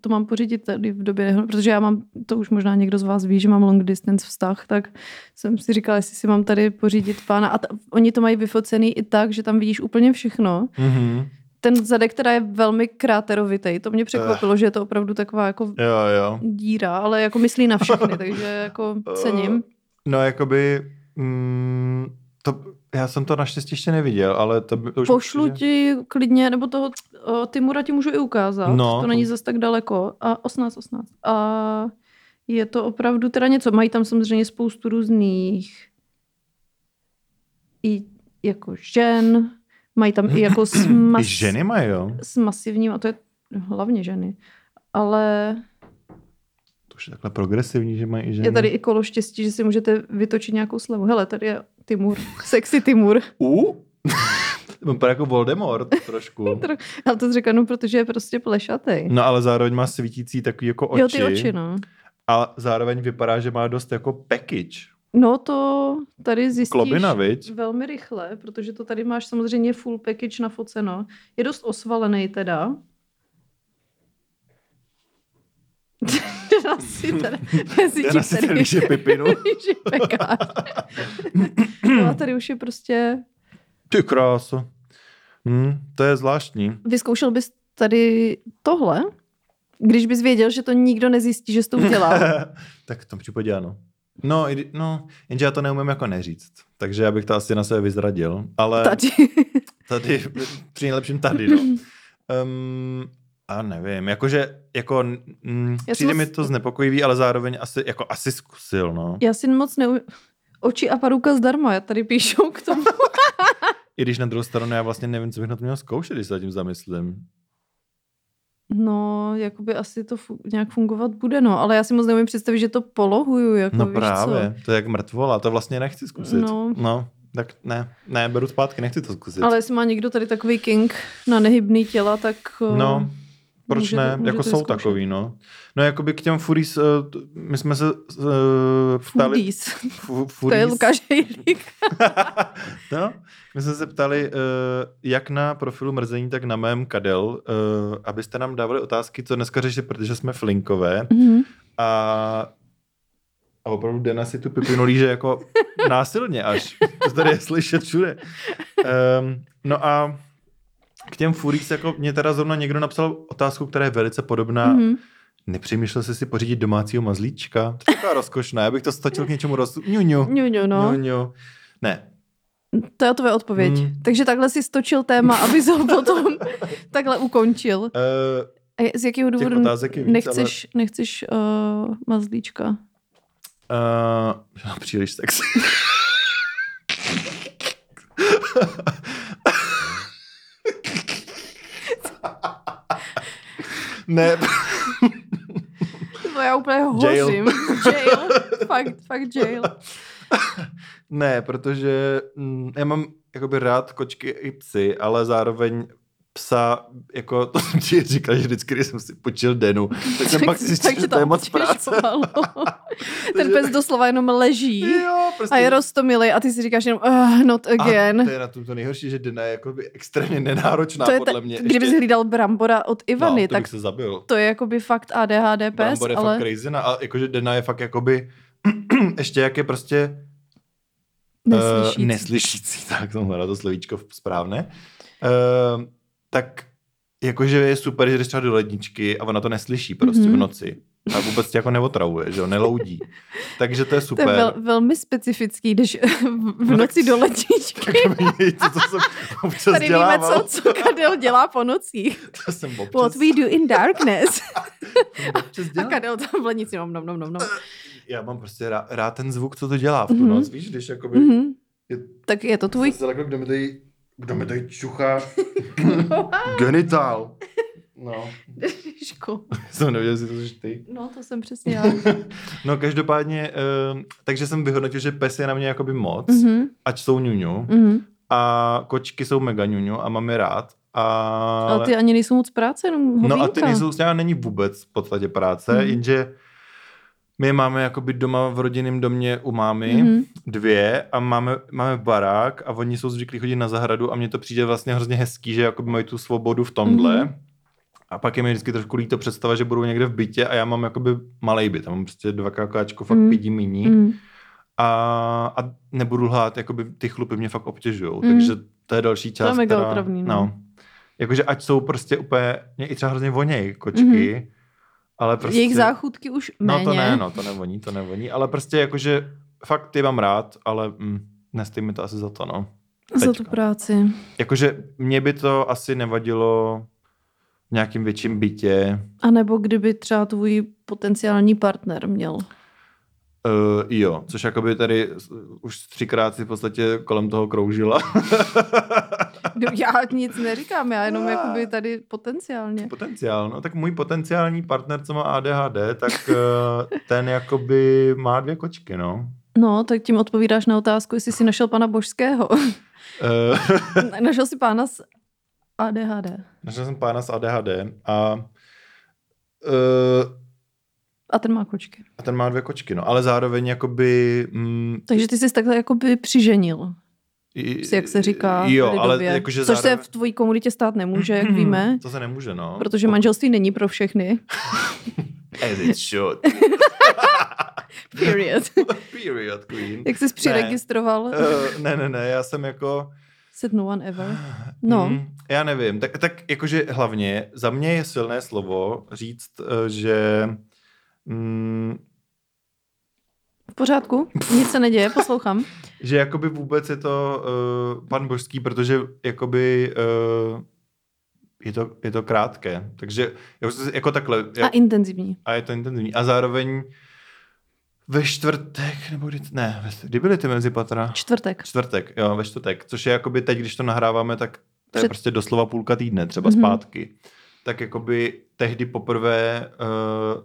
to mám pořídit tady v době, protože já mám, to už možná někdo z vás ví, že mám long distance vztah, tak jsem si říkala, jestli si mám tady pořídit pána a t- oni to mají vyfocený i tak, že tam vidíš úplně všechno. Mhm. Ten zadek teda je velmi kráterovitý, to mě překvapilo, že je to opravdu taková jako Jo, jo. díra, ale jako myslí na všechny, takže jako cením. No, jakoby... Mm, to, já jsem to naštěstí ještě neviděl, ale to, by, to už Pošlu určitě- ti klidně, nebo toho o, Timura ti můžu i ukázat, No. to není zas tak daleko. A 18, 18. A je to opravdu teda něco. Mají tam samozřejmě spoustu různých i jako žen, mají tam i jako s, I mas, ženy mají, jo? s masivním, a to je hlavně ženy, ale To už je takhle progresivní, že mají i ženy. je tady i kolo štěstí, že si můžete vytočit nějakou slevu. Hele, tady je Timur, sexy Timur. U? Vypadá jako Voldemort trošku. Ale to řeknu, protože je prostě plešatý. No ale zároveň má svítící takový jako oči. Jo, ty oči, no. A zároveň vypadá, že má dost jako package. No to tady zjistíš Klobina, viď? velmi rychle, protože to tady máš samozřejmě full package nafoceno. Je dost osvalený teda. Na si tady, mezi si líže pipinu. líže pekář. no a tady už je prostě... Ty kráso. Hm, to je zvláštní. Vyzkoušel bys tady tohle? Když bys věděl, že to nikdo nezjistí, že jsi to udělal. tak v tom případě ano. No, no, jenže já to neumím jako neříct. Takže já bych to asi na sebe vyzradil. Ale Tady. tady, při nejlepším tady, no. Um, a nevím, jakože, jako, mm, Já přijde mi moc- to znepokojivý, ale zároveň asi, jako asi zkusil, no. Já si moc neu... Oči a paruka zdarma, já tady píšou k tomu. I když na druhou stranu já vlastně nevím, co bych na to měl zkoušet, když se tím zamyslím. No, jakoby asi to fu- nějak fungovat bude, no. Ale já si moc neumím představit, že to polohuju, jako No víš právě, Co? to je jak mrtvola, to vlastně nechci zkusit. No. no. tak ne, ne, beru zpátky, nechci to zkusit. Ale jestli má někdo tady takový king na nehybný těla, tak... eh, No, proč může ne? to- může jako jsou vyzkoušet. takový, no. No, jakoby k těm Furies, uh, my jsme se uh, ptali... Foodies. Fu, To je Furies, Lukáš Hejlík. no, my jsme se ptali, uh, jak na profilu Mrzení, tak na mém Kadel, uh, abyste nám dávali otázky, co dneska řešit, protože jsme flinkové. Mhm. A, a opravdu Dena si tu pipinu líže jako násilně až. To tady je slyšet všude. Um, no a k těm Furies, jako mě teda zrovna někdo napsal otázku, která je velice podobná. Mm-hmm. Mhm. Nepřemýšlel jsi si pořídit domácího mazlíčka? To je taková rozkošná, já bych to stačil k něčemu roz... Ňu, ňu. Ňuňu, no. Ňu, ňu. Ne, To je tvoje odpověď. Hmm. Takže takhle si stočil téma, aby ho potom takhle ukončil. uh, A z jakého důvodu víc, nechceš, nechceš uh, mazlíčka? ale... Uh, příliš sexy. ne, To já úplně Jail. hořím. Jail. Fakt, fakt jail. Ne, protože mm, já mám jakoby rád kočky i psy, ale zároveň psa, jako to jsem ti říkal, že vždycky, když jsem si počil Denu, tak jsem pak zjistil, že to je moc práce. Ten pes doslova jenom leží. Jo, prostě. A je rostomilý a ty si říkáš jenom, uh, not again. A to je na tom to nejhorší, že Dena je jakoby extrémně nenáročná, to je podle ta, mě. kdyby jsi hlídal Brambora od Ivany, no, to tak se zabil. to je jakoby fakt ADHD pes, Brambor je ale... fakt crazy, a jakože Dena je fakt jakoby, ještě jak je prostě Neslyšící. Uh, neslyšící, tak jsem hledal to slovíčko správné. Uh, tak jakože je super, že jdeš třeba do ledničky a ona to neslyší prostě Mhm. v noci. A vůbec tě jako neotravuje, že jo, neloudí. Takže to je To super. je vel, velmi specifický, když v No noci tak- do letičky. Tak to, to jsem občas Tady víme, dělával. co, co Kadel dělá po nocích. To jsem občas, What we do in darkness. A. Kadel tam v lednici, nom, nom, nom, nom, nom. Já mám prostě rád, rád ten zvuk, co to dělá v tu Mhm. noc, víš, když jakoby... Mhm. Je, Tak je to tvůj... Zase jako kdo mi tady, kdo mi tady čuchá genitál. No, Ježišku. jsem nevěděl, jestli to jsi ty. No, to jsem přesně já. No každopádně, uh, takže jsem vyhodnotil, že pes je na mě jakoby moc, Mhm, ať jsou ňuňu, mhm. a kočky jsou mega ňuňu a mám je rád. A... Ale ty ani nejsou moc práce, jenom hovínka. No a ty nejsou, s není vůbec v podstatě práce, Mhm. jenže my je máme jakoby doma v rodinném domě u mámy, Mhm. dvě a máme, máme barák a oni jsou zvyklí chodit na zahradu a mně to přijde vlastně hrozně hezký, že jakoby mají tu svobodu v tomhle. Mhm. A pak je mi vždycky trošku líto představa, že budou někde v bytě a já mám jakoby malej byt, tam mám prostě dva kakáčko, fakt Mhm. pidi míní Mhm. a, a nebudu lhát, jakoby ty chlupy mě fakt obtěžují, Mm. takže to je další část, mega která, otravný, no. no. Jakože ať jsou prostě úplně, mě i třeba hrozně voněj kočky, Mhm. Ale prostě... Jejich záchutky už méně. No to ne, no to nevoní, to nevoní, ale prostě jakože fakt ty mám rád, ale mm, nestej mi to asi za to, no. Za tu Teďka. práci. Jakože mě by to asi nevadilo v nějakým větším bytě, A nebo kdyby třeba tvůj potenciální partner měl. Uh, jo, což jakoby tady už třikrát si v podstatě kolem toho kroužila. No, Já nic neříkám, já jenom jakoby tady potenciálně. Potenciál, no tak můj potenciální partner, co má ADHD, tak uh, ten jakoby má dvě kočky, no. No, tak tím odpovídáš na otázku, jestli jsi našel pana Božského. Uh, našel jsi pána s ADHD. našel jsem pána s ADHD a uh, A ten má kočky. A ten má dvě kočky, no. Ale zároveň jakoby... Mm, Takže ty jsi takhle jakoby přiženil, jak se říká Jo, ale jakože Což zároveň... se v tvojí komunitě stát nemůže, jak víme. To se nemůže, no. Protože manželství není pro všechny. As it should. Period. Period, queen. Jak jsi přiregistroval? Uh, ne, ne, ne, já jsem jako... Said no one ever. No. Mm, já nevím, tak, tak jakože hlavně za mě je silné slovo říct, eh, že mm, V pořádku? Nic se neděje, poslouchám. že jakoby vůbec je to uh, pan božský, protože jakoby uh, je, to, je to krátké. Takže jako, jako takhle. A intenzivní. a je to intenzivní. A zároveň ve čtvrtek, nebo kdy, ne, ve- kdy byly ty mezipatra? Čtvrtek. Čtvrtek, jo, ve čtvrtek. Což je jakoby teď, když to nahráváme, tak to je Před- prostě doslova půlka týdne, třeba Mhm. zpátky. Tak jakoby tehdy poprvé uh,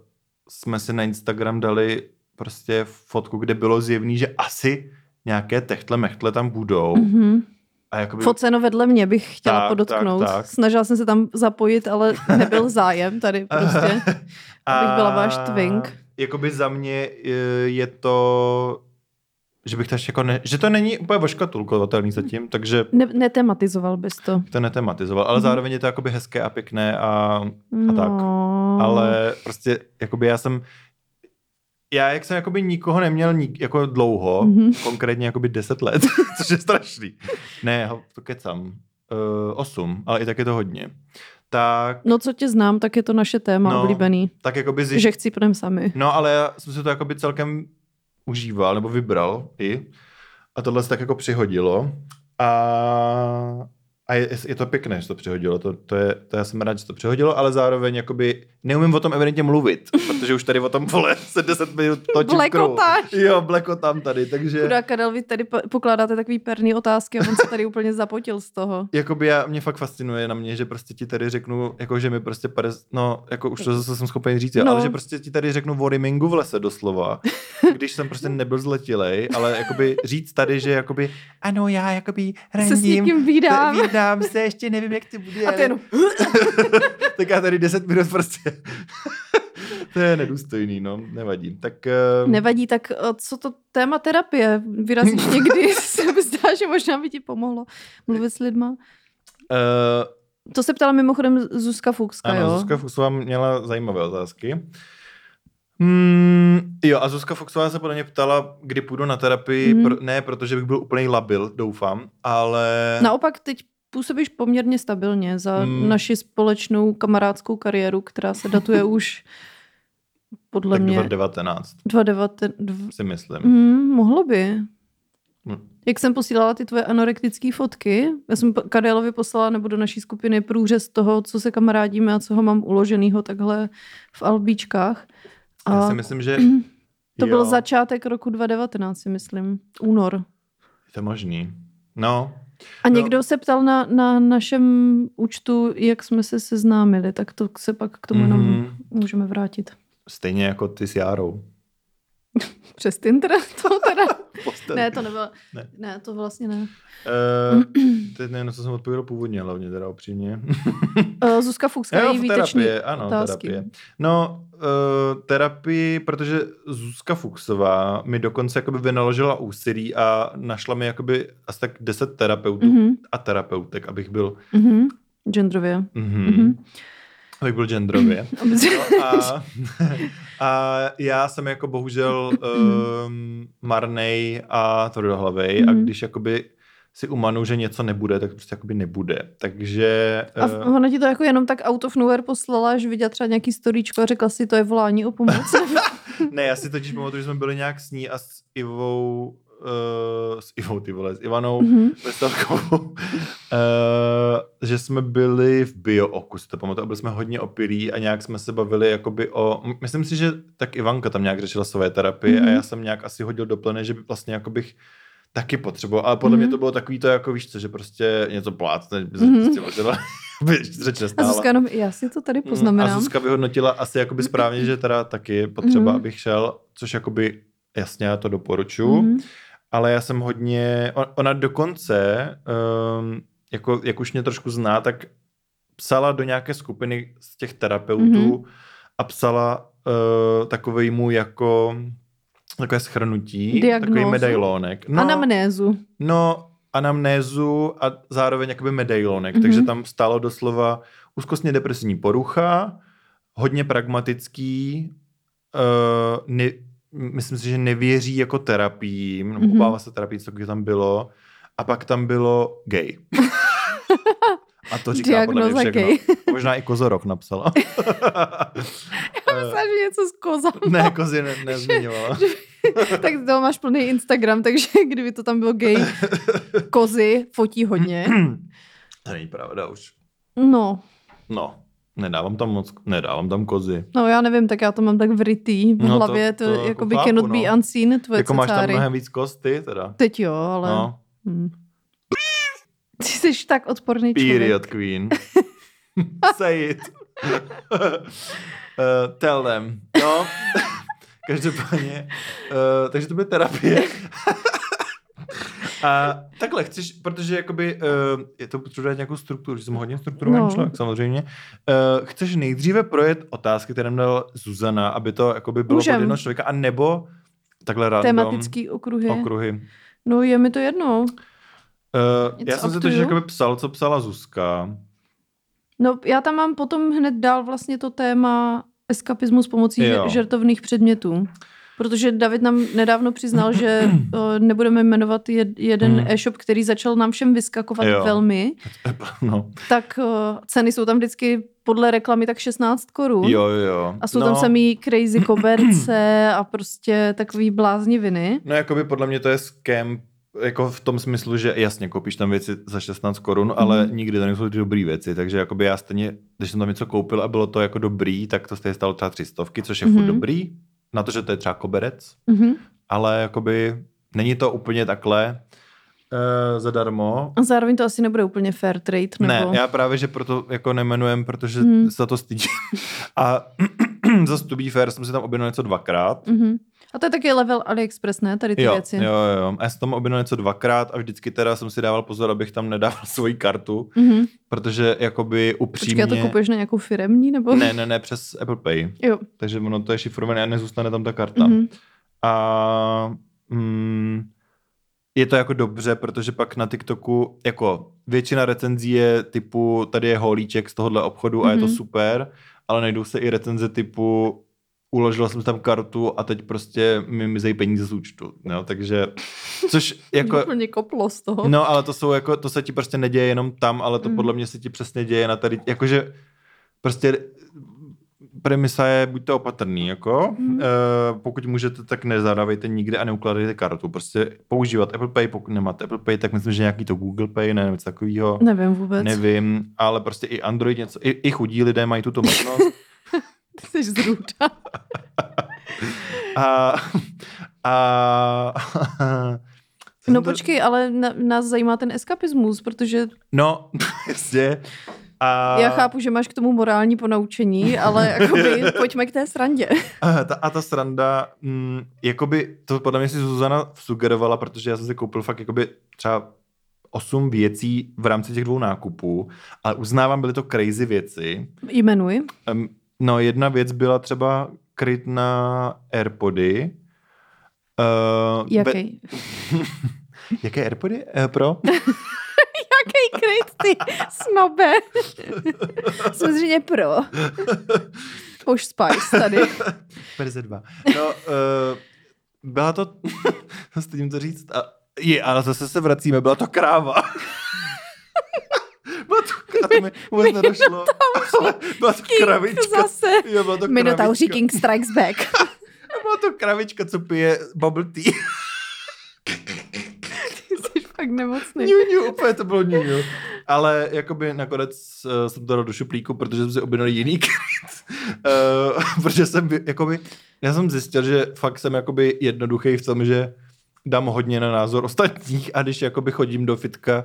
jsme si na Instagram dali prostě fotku, kde bylo zjevný, že asi nějaké techtle mechtle tam budou. Mhm. A jakoby, Foceno vedle mě bych chtěla Tak, podotknout. tak, tak. Snažila jsem se tam zapojit, ale nebyl zájem tady prostě. abych byla váš twink. Jakoby za mě je to, že bych to jako ne, že to není úplně voškatulkovatelný zatím, takže Ne, netematizoval bys to. to netematizoval, ale Mhm. zároveň je to jakoby hezké a pěkné a, a tak. No. Ale prostě jakoby já jsem já, jak jsem jakoby nikoho neměl nik, jako dlouho, Mhm. konkrétně jakoby 10 let, což je strašný. Ne, to kecám. Uh, 8, ale i tak je to hodně. Tak, No co tě znám, tak je to naše téma No, oblíbený. tak jakoby zjišť, Že chcípnem sami. No, ale já jsem si to jakoby celkem užíval, nebo vybral i. A tohle se tak jako přihodilo. A, a je, je, to pěkné, že to přihodilo. To, to, je, to já jsem rád, že to přihodilo, ale zároveň jakoby neumím o tom evidentně mluvit, protože už tady o tom vole se 10 minut točím. Blekotáš. Jo, blekotám tady, takže... Chudá Karel, vy tady po- pokládáte takový perný otázky a on se tady úplně zapotil z toho. Jakoby já, mě fakt fascinuje na mě, že prostě ti tady řeknu, jako že mi prostě 50, no, jako už to zase jsem schopen říct, No. ale že prostě ti tady řeknu o rimingu v lese doslova, když jsem prostě nebyl zletilej, ale jakoby říct tady, že jakoby, ano, já jakoby Se s randím, někým vídám. Vídám se, ještě nevím, jak to bude. A ty jenom, tak já tady 10 minut prostě, to je nedůstojný, no, nevadí. Tak, eh, nevadí, tak eh, co to téma terapie? Vyrazíš někdy? se mi zdá, že možná by ti pomohlo mluvit s lidma. eh, To se ptala mimochodem Zuzka Fuchska, Ano, jo? Zuzka Fuchsová měla zajímavé otázky. Hmm, jo, a Zuzka Fuchsová se podle mě ptala, kdy půjdu na terapii, Mhm. pro, ne protože bych byl úplný labil, doufám, ale... Naopak teď působíš poměrně stabilně za Hmm. naši společnou kamarádskou kariéru, která se datuje už podle tak mě 2019, 2019. si myslím. Hmm, mohlo by. Hm. Jak jsem posílala ty tvoje anorektické fotky, já jsem Karielovi poslala nebo do naší skupiny průřez toho, co se kamarádíme a co ho mám uloženýho takhle v albíčkách. Já A si myslím, že... to jo, byl začátek roku 2019, si myslím. Únor. Je to možný. No, A No. někdo se ptal na, na našem účtu, jak jsme se seznámili, tak to se pak k tomu mm-hmm. jenom Mhm. můžeme vrátit. stejně jako ty s Járou. Přes Tinder? To teda... Postel. ne, to nebylo. Ne. Ne. to vlastně ne. Uh, teď nevím, co jsem odpověděl původně, hlavně teda upřímně. Uh, Zuzka Fuchská, výtečný terapie, ano, otázky. terapie. No, uh, terapii, protože Zuzka Fuchsová mi dokonce jakoby vynaložila úsilí a našla mi jakoby asi tak 10 terapeutů Mhm, a terapeutek, abych byl, mhm. Genderově. mm-hmm, Mhm. Abych byl genderově. No, a, a já jsem jako bohužel um, marnej a tvrdohlavej a Mhm. když jakoby si umanu, že něco nebude, tak prostě jakoby nebude. Takže... A eh, ona ti to jako jenom tak out of nowhere poslala, že viděla třeba nějaký storíčko a řekla si, to je volání o pomoc. Ne, já si totiž pamatuju, že jsme byli nějak s ní a s Ivou, uh, s Ivou ty vole, s Ivanou Mhm. Veselkovou, uh, že jsme byli v Biooku, si to pamatuju, a byli jsme hodně opilí a nějak jsme se bavili jakoby o, myslím si, že tak Ivanka tam nějak řešila své terapie Mhm. a já jsem nějak asi hodil do plné, že by vlastně jako bych taky potřeboval, ale podle mě Mhm. to bylo takový to, jako víš co, že prostě něco plácne, Mhm. by řeč A nestála. Zuzka jenom, já si to tady Mm, A poznamenám. Zuzka vyhodnotila asi jakoby správně, že teda taky je potřeba, Mhm. abych šel, což jakoby jasně já to doporučuji, Mhm. Ale já jsem hodně, on- ona dokonce, um, jako, jak už mě trošku zná, tak psala do nějaké skupiny z těch terapeutů Mhm. a psala uh, takový mu jako takové schrnutí, Diagnózu? takový medailonek. No. Anamnézu. No, anamnézu a zároveň jakoby medailonek, mm-hmm. Mhm. takže tam stálo doslova úzkostně depresivní porucha, hodně pragmatický, uh, ne, myslím si, že nevěří jako terapiím, nebo Mhm. mm-hmm. obává se terapii, co tam bylo, a pak tam bylo gay. a to říká podle mě Diagnoza všechno. gay. Možná i Kozorov napsala. Myslím, že něco s kozama. ne, kozy ne, nezmiňovala. tak toho máš plný Instagram, takže kdyby to tam bylo gay, kozy fotí hodně. to není pravda už. No, No, nedávám tam moc, nedávám tam kozy. no já nevím, tak já to mám tak vrytý v No hlavě, to, to to jako chápu, cannot no. be unseen, tvoje jako máš tam cecáry. mnohem víc kosty, teda. Teď jo, ale... No, Hm. Ty jsi tak odporný člověk. period queen. Say it. uh, tell them. No, každopádně. Uh, takže to bude terapie. A takhle chceš, protože jakoby, uh, je to potřeba dát nějakou strukturu, že jsem hodně strukturovaný No. člověk samozřejmě. Uh, chceš nejdříve projet otázky, které nám dala Zuzana, aby to jakoby bylo Můžem. pod jednoho člověka, a nebo takhle random Tematický okruhy. okruhy. No je mi to jedno. Uh, It's já jsem up si to to že jakoby psal, co psala Zuzka. No já tam mám potom hned dál vlastně to téma eskapismus pomocí jo. žertovných předmětů. Protože David nám nedávno přiznal, že uh, nebudeme jmenovat jed, jeden hmm. e-shop, který začal nám všem vyskakovat Jo. velmi, No. tak uh, ceny jsou tam vždycky podle reklamy tak 16 korun. Jo, jo. A jsou no, tam samý crazy koberce a prostě takový blázniviny. No, jakoby podle mě to je scam, jako v tom smyslu, že jasně, koupíš tam věci za 16 korun, mm. ale Mhm. nikdy to nejsou ty dobré věci, takže jakoby já stejně, když jsem tam něco koupil a bylo to jako dobrý, tak to stejně stalo třeba 300, což je mm. furt Mhm. dobrý, na to, že to je třeba koberec, Mhm. ale jakoby není to úplně takhle uh, zadarmo. A zároveň to asi nebude úplně fair trade. Nebo... Ne, já právě, že proto jako nemenujem, protože hmm. se za to stydím. A za to be fair jsem si tam objednal něco dvakrát. Mhm. A to je taky level AliExpress, ne? Tady ty jo, věci. Jo, jo, a já jsem tam objednal něco dvakrát a vždycky teda jsem si dával pozor, abych tam nedával svoji kartu, Mhm. protože jakoby upřímně... Počkej, to kupuješ na nějakou firemní, nebo? Ne, ne, ne, přes Apple Pay. Jo. Takže ono to je šifrované a nezůstane tam ta karta. Mhm. A mm, je to jako dobře, protože pak na TikToku jako většina recenzí je typu tady je holíček z tohohle obchodu mm-hmm. a je to Mhm. super, ale najdou se i recenze typu uložil jsem tam kartu a teď prostě mi mizejí peníze z účtu. No, takže, což jako... Úplně koplo z toho. No, ale to jsou jako, to se ti prostě neděje jenom tam, ale to Mm. podle mě se ti přesně děje na tady, jakože prostě premisa je, buďte opatrný, jako, Mm. e, pokud můžete, tak nezadávejte nikde a neukládejte kartu, prostě používat Apple Pay, pokud nemáte Apple Pay, tak myslím, že nějaký to Google Pay, ne, něco takového, Nevím vůbec. nevím, ale prostě i Android něco, i, i chudí lidé mají tuto možnost Ty jsi zrůda. a, a No počkej, ale na, nás zajímá ten eskapismus, protože No, jasně. A, já chápu, že máš k tomu morální ponaučení, ale jakoby, pojďme k té srandě. A ta, a ta sranda, mm, jakoby, to podle mě si Zuzana sugerovala, protože já jsem si koupil fakt jakoby třeba osm věcí v rámci těch dvou nákupů, ale uznávám, byly to crazy věci. Jmenuji. Um, no, jedna věc byla třeba kryt na Airpody. Uh, Jaký? jaké Airpody? Uh, pro? Jaký kryt, ty snobe. Samozřejmě pro. Už Spice tady. Verze 2. No, uh, byla to, stydím to říct, a, je, ale zase se vracíme, byla to kráva. A to mi vůbec nedošlo. Ale byla to kravička. Zase. Jo, byla to Minotauří kravička. King Strikes Back. Byla to kravička, co pije bubble tea. Ty jsi fakt nemocný. Ňu, ňu, úplně to bylo ňu, ňu. Ale jakoby nakonec uh, jsem to dal do šuplíku, protože jsem si objednal jiný kryt. Uh, protože jsem, by- jakoby, já jsem zjistil, že fakt jsem jakoby jednoduchý v tom, že dám hodně na názor ostatních a když jakoby chodím do fitka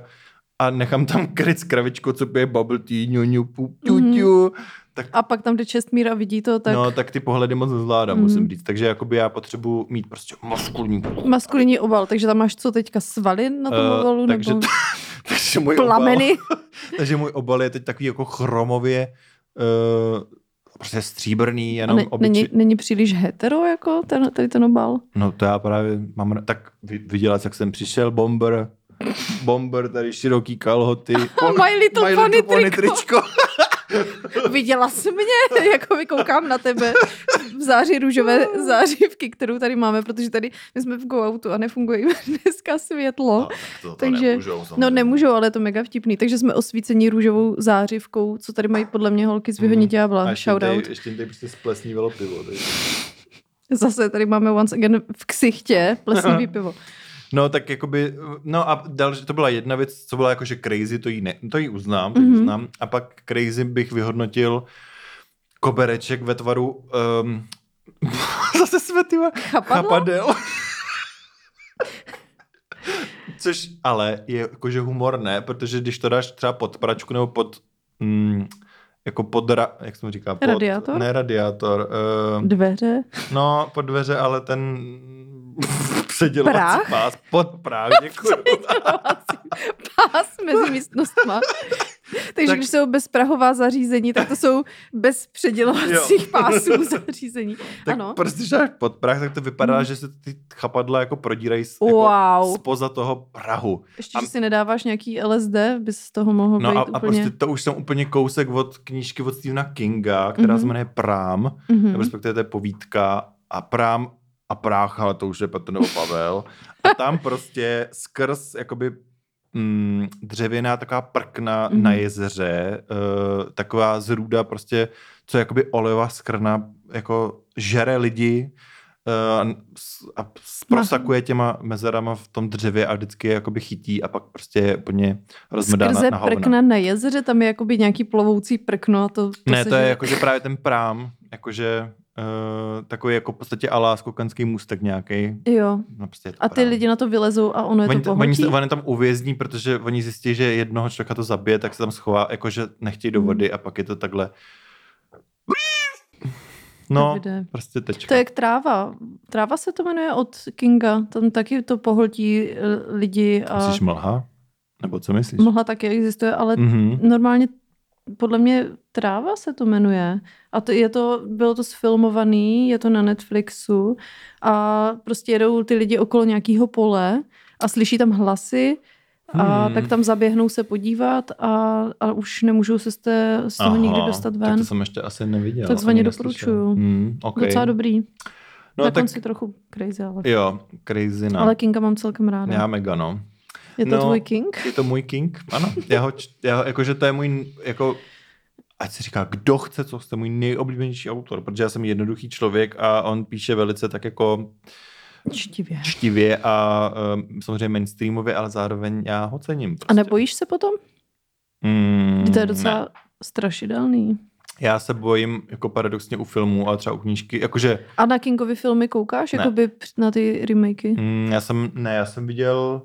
a nechám tam kryt kravičkou, co pije bubble tea, ňu, ňu, pu, ťu, Mhm. ťu, tak A pak tam jde Čestmír a vidí to, tak No, tak ty pohledy moc nezvládám, Mhm. musím říct. Takže jakoby já potřebuji mít prostě maskulní maskulinní obal, takže tam máš co teďka svaly na tom Eh, obalu, takže, nebo takže můj plameny. Obal, takže můj obal je teď takový jako chromově uh, prostě stříbrný, jenom ne, obyčej... není, není příliš hetero jako ten, tady ten obal? No to já právě mám, tak viděla, jak jsem přišel, bomber, bomber, tady široký kalhoty. My Little Pony triko. tričko. Viděla jsi mě, jako vykoukám na tebe v září růžové zářivky, kterou tady máme, protože tady my jsme v go-outu a nefunguje dneska světlo. to, to Takže- nemůžou, No nemůžou, ale je to mega vtipný. Takže jsme osvíceni růžovou zářivkou, co tady mají podle mě holky z Vyhoní Mm. A ďábla. ještě Shout tady, out. ještě tady prostě splesnívalo pivo. Takže. Zase tady máme once again v ksichtě plesnivý pivo. No tak jakoby, no a další, to byla jedna věc, co byla jakože crazy, to jí, ne, to jí uznám, to jí Mhm. uznám. A pak crazy bych vyhodnotil kobereček ve tvaru um, zase jsme Chapadlo? chapadel. Což ale je jakože humorné, protože když to dáš třeba pod pračku nebo pod mm, jako pod, ra, jak se mu říká? Pod, Radiátor? Ne radiátor. Uh, Dveře. no, pod dveře, ale ten předělovací Prach? pás. Pod práh, děkuji. Pás mezi místnostma. Takže Tak- když jsou bezprahová zařízení, tak to jsou bez předělovacích pásů zařízení. tak ano. prostě, když dáš pod prach, tak to vypadá, že se ty chapadla jako prodírají z, Wow. jako spoza toho prahu. Ještě, a- že si nedáváš nějaký LSD, bys z toho mohl No být a, úplně... a prostě to už jsem úplně kousek od knížky od Stephena Kinga, která Mhm. se jmenuje Prám, Mhm. nebo respektive to je povídka a Prám a Prách, ale to už je Petr nebo Pavel. A tam prostě skrz jakoby mm, dřevěná taková prkna Mhm. na jezeře, uh, taková zrůda prostě, co je jakoby oleva skrna, jako žere lidi uh, a prosakuje těma mezerama v tom dřevě a vždycky je jakoby chytí a pak prostě je úplně rozmedá na, Skrze na hovna. prkna na jezeře, tam je jakoby nějaký plovoucí prkno a to, to Ne, to je že- jakože právě ten prám, jakože uh, takový jako v podstatě alá skokanský můstek nějaký. Jo. No, prostě A ty prám. lidi na to vylezou a ono je Oni, to oni, pohltí? se, oni tam uvězní, protože oni zjistí, že jednoho člověka to zabije, tak se tam schová, jakože nechtějí do Mhm. vody a pak je to takhle. No, Davide. prostě tečka. To je jak tráva. Tráva se to jmenuje od Kinga. Tam taky to pohltí eh, lidi a Myslíš mlha? Nebo co myslíš? mlha taky existuje, ale Mhm. normálně podle mě tráva se to jmenuje. A to je to, bylo to sfilmovaný, je to na Netflixu a prostě jedou ty lidi okolo nějakého pole a slyší tam hlasy a Hmm. tak tam zaběhnou se podívat a, a už nemůžou se z, té, z toho nikdy dostat Tak ven. to jsem ještě asi neviděl. Takzvaně doporučuju. Hmm, okay. Docela dobrý. No, na tak konci trochu crazy, ale, jo, crazy no. ale Kinga mám celkem ráda. Já mega, no. Je to no, tvůj King? Je to můj king, ano. Já ho, já, ho- jakože to je můj, jako, ať si říká, kdo chce, co jste můj nejoblíbenější autor, protože já jsem jednoduchý člověk a on píše velice tak jako Čtivě. čtivě a um, samozřejmě mainstreamově, ale zároveň já ho cením. Prostě. A nebojíš se potom? Mm, To je ne. docela strašidelný. Já se bojím jako paradoxně u filmů, ale třeba u knížky, jakože A na Kingovy filmy koukáš? Ne. Jakoby na ty remakey? mm, já jsem, ne, já jsem viděl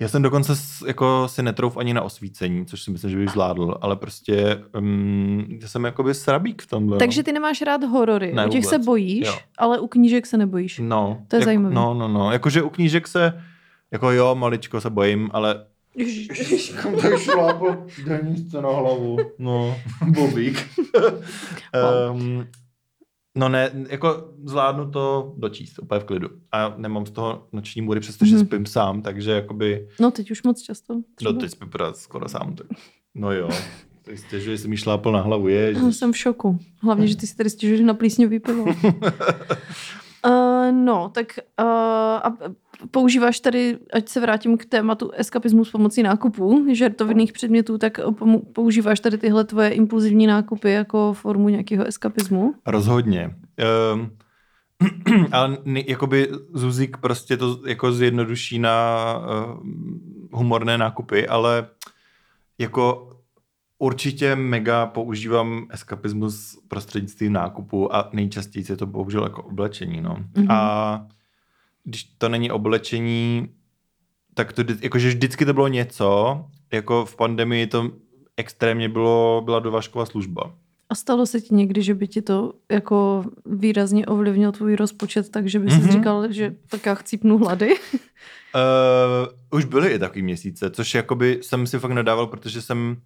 já jsem dokonce jako si netrouf ani na osvícení, což si myslím, že bych zvládl, ale prostě um, já jsem jakoby srabík v tomhle. Takže no. ty nemáš rád horory. Ne, u těch se vůbec. bojíš, Jo. ale u knížek se nebojíš. No. To je jak, zajímavý. No, no, no. Jakože u knížek se, jako jo, maličko se bojím, ale Ježiš. Kam to šlápl denníčce na hlavu. No, bobík. um, no ne, jako zvládnu to dočíst úplně v klidu. A nemám z toho noční můry, přestože Mhm. spím sám, takže jakoby, No teď už moc často. no třeba. teď spím pořád skoro sám. Tak. No jo, teď stěžuje, že jsem jí šlápl na hlavu, je. Já jsem v šoku. Hlavně, že ty si tady stěžuješ na plísňový pivo. uh, no, tak uh, a používáš tady, ať se vrátím k tématu eskapismus pomocí nákupů, žertovných předmětů, tak používáš tady tyhle tvoje impulzivní nákupy jako formu nějakého eskapismu? Rozhodně. Um, ale ne, jakoby Zuzik prostě to jako zjednoduší na uh, humorné nákupy, ale jako určitě mega používám eskapismus prostřednictvím nákupu a nejčastěji se to bohužel jako oblečení, no. Mhm. A když to není oblečení, tak to jakože vždycky to bylo něco, jako v pandemii to extrémně bylo, byla dovážková služba. A stalo se ti někdy, že by ti to jako výrazně ovlivnil tvůj rozpočet, takže by si Mhm. mm-hmm. říkal, že tak já chcípnu hlady? Uh, už byly i takový měsíce, což jakoby jsem si fakt nadával, protože jsem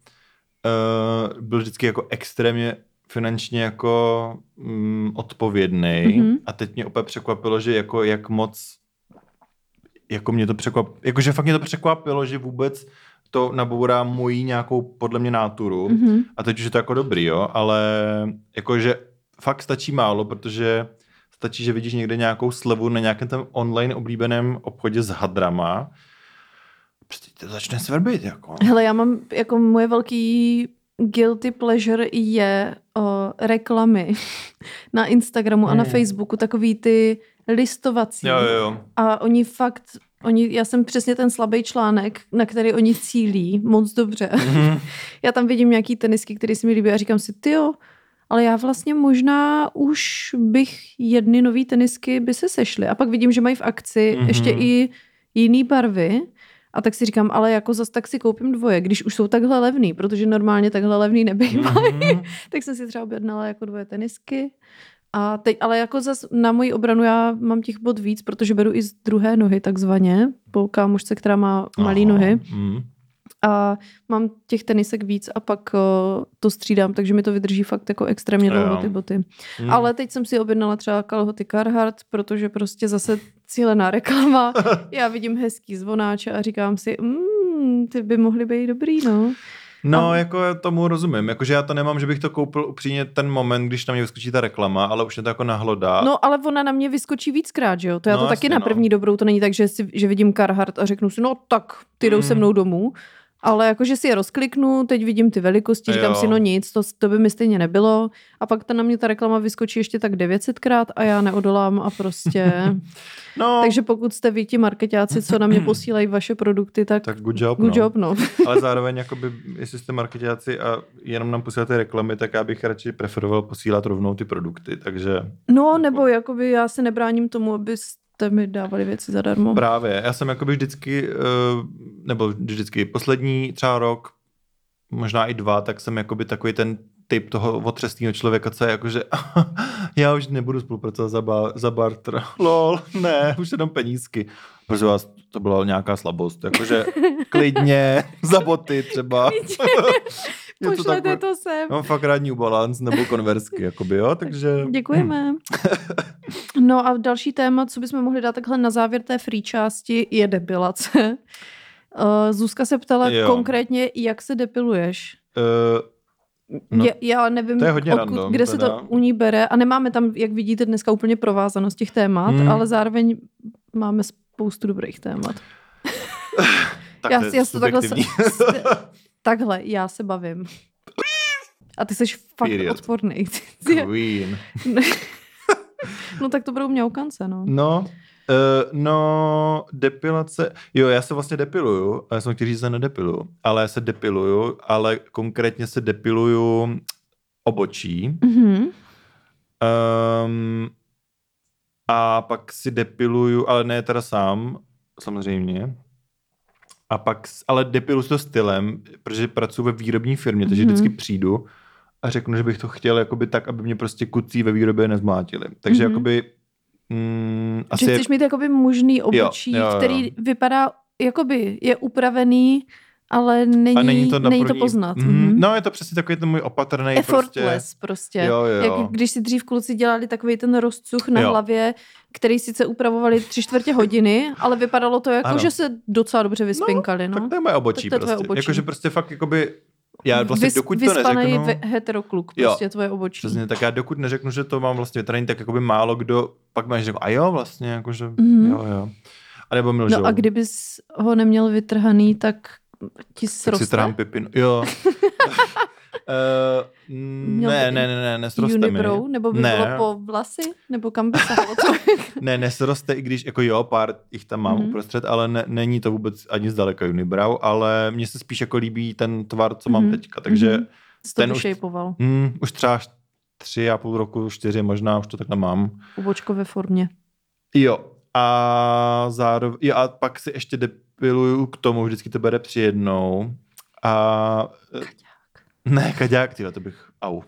uh, byl vždycky jako extrémně finančně jako mm, odpovědný Mhm. a teď mě opět překvapilo, že jako jak moc jako mě to překvapilo, jakože fakt mě to překvapilo, že vůbec to nabourá moji nějakou podle mě náturu Mhm. a teď už je to jako dobrý, jo, ale jakože fakt stačí málo, protože stačí, že vidíš někde nějakou slevu na nějakém tam online oblíbeném obchodě s hadrama, prostě to začne svrbit, jako. Hele, já mám jako moje velký guilty pleasure je o, reklamy na Instagramu a na Hmm. Facebooku, takový ty listovací. Jo, jo, jo. A oni fakt, oni, já jsem přesně ten slabý článek, na který oni cílí moc dobře. Mhm. já tam vidím nějaký tenisky, který se mi líbí a říkám si, tyjo, ale já vlastně možná už bych jedny nový tenisky by se sešly. A pak vidím, že mají v akci Mhm. ještě i jiný barvy. A tak si říkám, ale jako zas tak si koupím dvoje, když už jsou takhle levný, protože normálně takhle levný nebývají. Mhm. tak jsem si třeba objednala jako dvoje tenisky. A teď, ale jako zas na moji obranu já mám těch bod víc, protože beru i z druhé nohy takzvaně, po kámošce, která má malé nohy. mhm. A mám těch tenisek víc a pak uh, to střídám, takže mi to vydrží fakt jako extrémně dlouho ty boty. Mhm. Ale teď jsem si objednala třeba kalhoty Carhartt, protože prostě zase cílená reklama. Já vidím hezký zvonáče a říkám si, mm, ty by mohly být dobrý, no. No, A- jako já tomu rozumím. Jakože já to nemám, že bych to koupil upřímně ten moment, když na mě vyskočí ta reklama, ale už mě to jako nahlodá. No, ale ona na mě vyskočí víckrát, že jo? To já No, to taky jasně, na no. první dobrou, to není tak, že, si, že vidím Carhartt a řeknu si, no tak, ty jdou Mm. se mnou domů. Ale jakože si je rozkliknu, teď vidím ty velikosti, říkám Jo. si, no nic, to, to by mi stejně nebylo. A pak ta na mě ta reklama vyskočí ještě tak 900krát a já neodolám a prostě... no Takže pokud jste vy ti marketáci, co na mě posílají vaše produkty, tak, tak good job, good no. job, no. Ale zároveň, jakoby, jestli jste marketáci a jenom nám posíláte reklamy, tak já bych radši preferoval posílat rovnou ty produkty, takže No, nebo jakoby já se nebráním tomu, abyste mi dávali věci zadarmo. právě. Já jsem jakoby vždycky, eh, nebo vždycky, poslední třeba rok, možná i dva, tak jsem jakoby takový ten typ toho otřesného člověka, co je jako, že já už nebudu spolupracovat za, ba, za barter. Lol, ne, už jenom penízky. Protože vás to byla nějaká slabost, jakože klidně, za boty třeba. Něco Pošlete takové- to sem. Mám fakt rád New Balance nebo konverzky, jakoby, jo, takže... Děkujeme. No a další téma, co bychom mohli dát takhle na závěr té free části, je depilace. Uh, Zuzka se ptala Jo. konkrétně, jak se depiluješ. Uh, No, No, já nevím, to je hodně odkud, random, kde se teda. to u ní bere a nemáme tam, jak vidíte, dneska úplně provázanost těch témat, Hmm. ale zároveň máme spoustu dobrých témat. tak já, to je já si to takhle, se, se, takhle, já se bavím. A ty jsi fakt Period. odporný. Queen. no tak to budou mňaukance, no. No, Uh, no, depilace, jo, já se vlastně depiluju, já jsem chtěl říct, že se nedepiluju, ale já se depiluju, ale konkrétně se depiluju obočí Mhm. um, a pak si depiluju, ale ne teda sám, samozřejmě, a pak, s- ale depiluju si to stylem, protože pracuji ve výrobní firmě, takže Mhm. vždycky přijdu a řeknu, že bych to chtěl jakoby tak, aby mě prostě kucí ve výrobě nezmlátili. Takže Mhm. jakoby mm, Že chceš mít jakoby mužný obočí, jo, jo. který vypadá, jakoby je upravený, ale není, a není to, není to poznat. Mm, Mhm. No, je to přesně takový ten můj opatrný prostě. Effortless prostě. Jo, jo. Jak když si dřív kluci dělali takový ten rozcuch na Jo. hlavě, který sice upravovali tři čtvrtě hodiny, ale vypadalo to jako, Ano. že se docela dobře vyspinkali. No, Tak to je moje obočí Tak to prostě. obočí. Jakože prostě fakt jakoby, já vlastně Vys- dokud to neřeknu, heterokluk, Jo. prostě tvoje obočí. přesně, tak já dokud neřeknu, že to mám vlastně vytraný, tak jakoby málo kdo, pak máš řekl, a jo, vlastně, jakože, Mhm. jo, jo. A nebo mi. No a kdybys ho neměl vytrhaný, tak ti sroste trhám pipinu. Jo. uh, ne, ne, ne, ne, nesroste mi. unibrow, nebo by ne, bylo po vlasy, nebo kam by sahalo? Ne, nesroste, i když jako jo, pár jich tam mám Mhm. mm-hmm. uprostřed, ale ne, není to vůbec ani zdaleka unibrow, ale mně se spíš jako líbí ten tvar, co mám Mhm. teďka, takže Mhm. To ten už- mm, už třeba tři a půl roku, čtyři možná, už to takhle mám. Obočko ve formě. Jo, a zároveň, jo, a pak si ještě depiluju k tomu, vždycky to bere při jednou. A... Kaďák. Ne, kaďák, tyjo, to bych, au. Uh,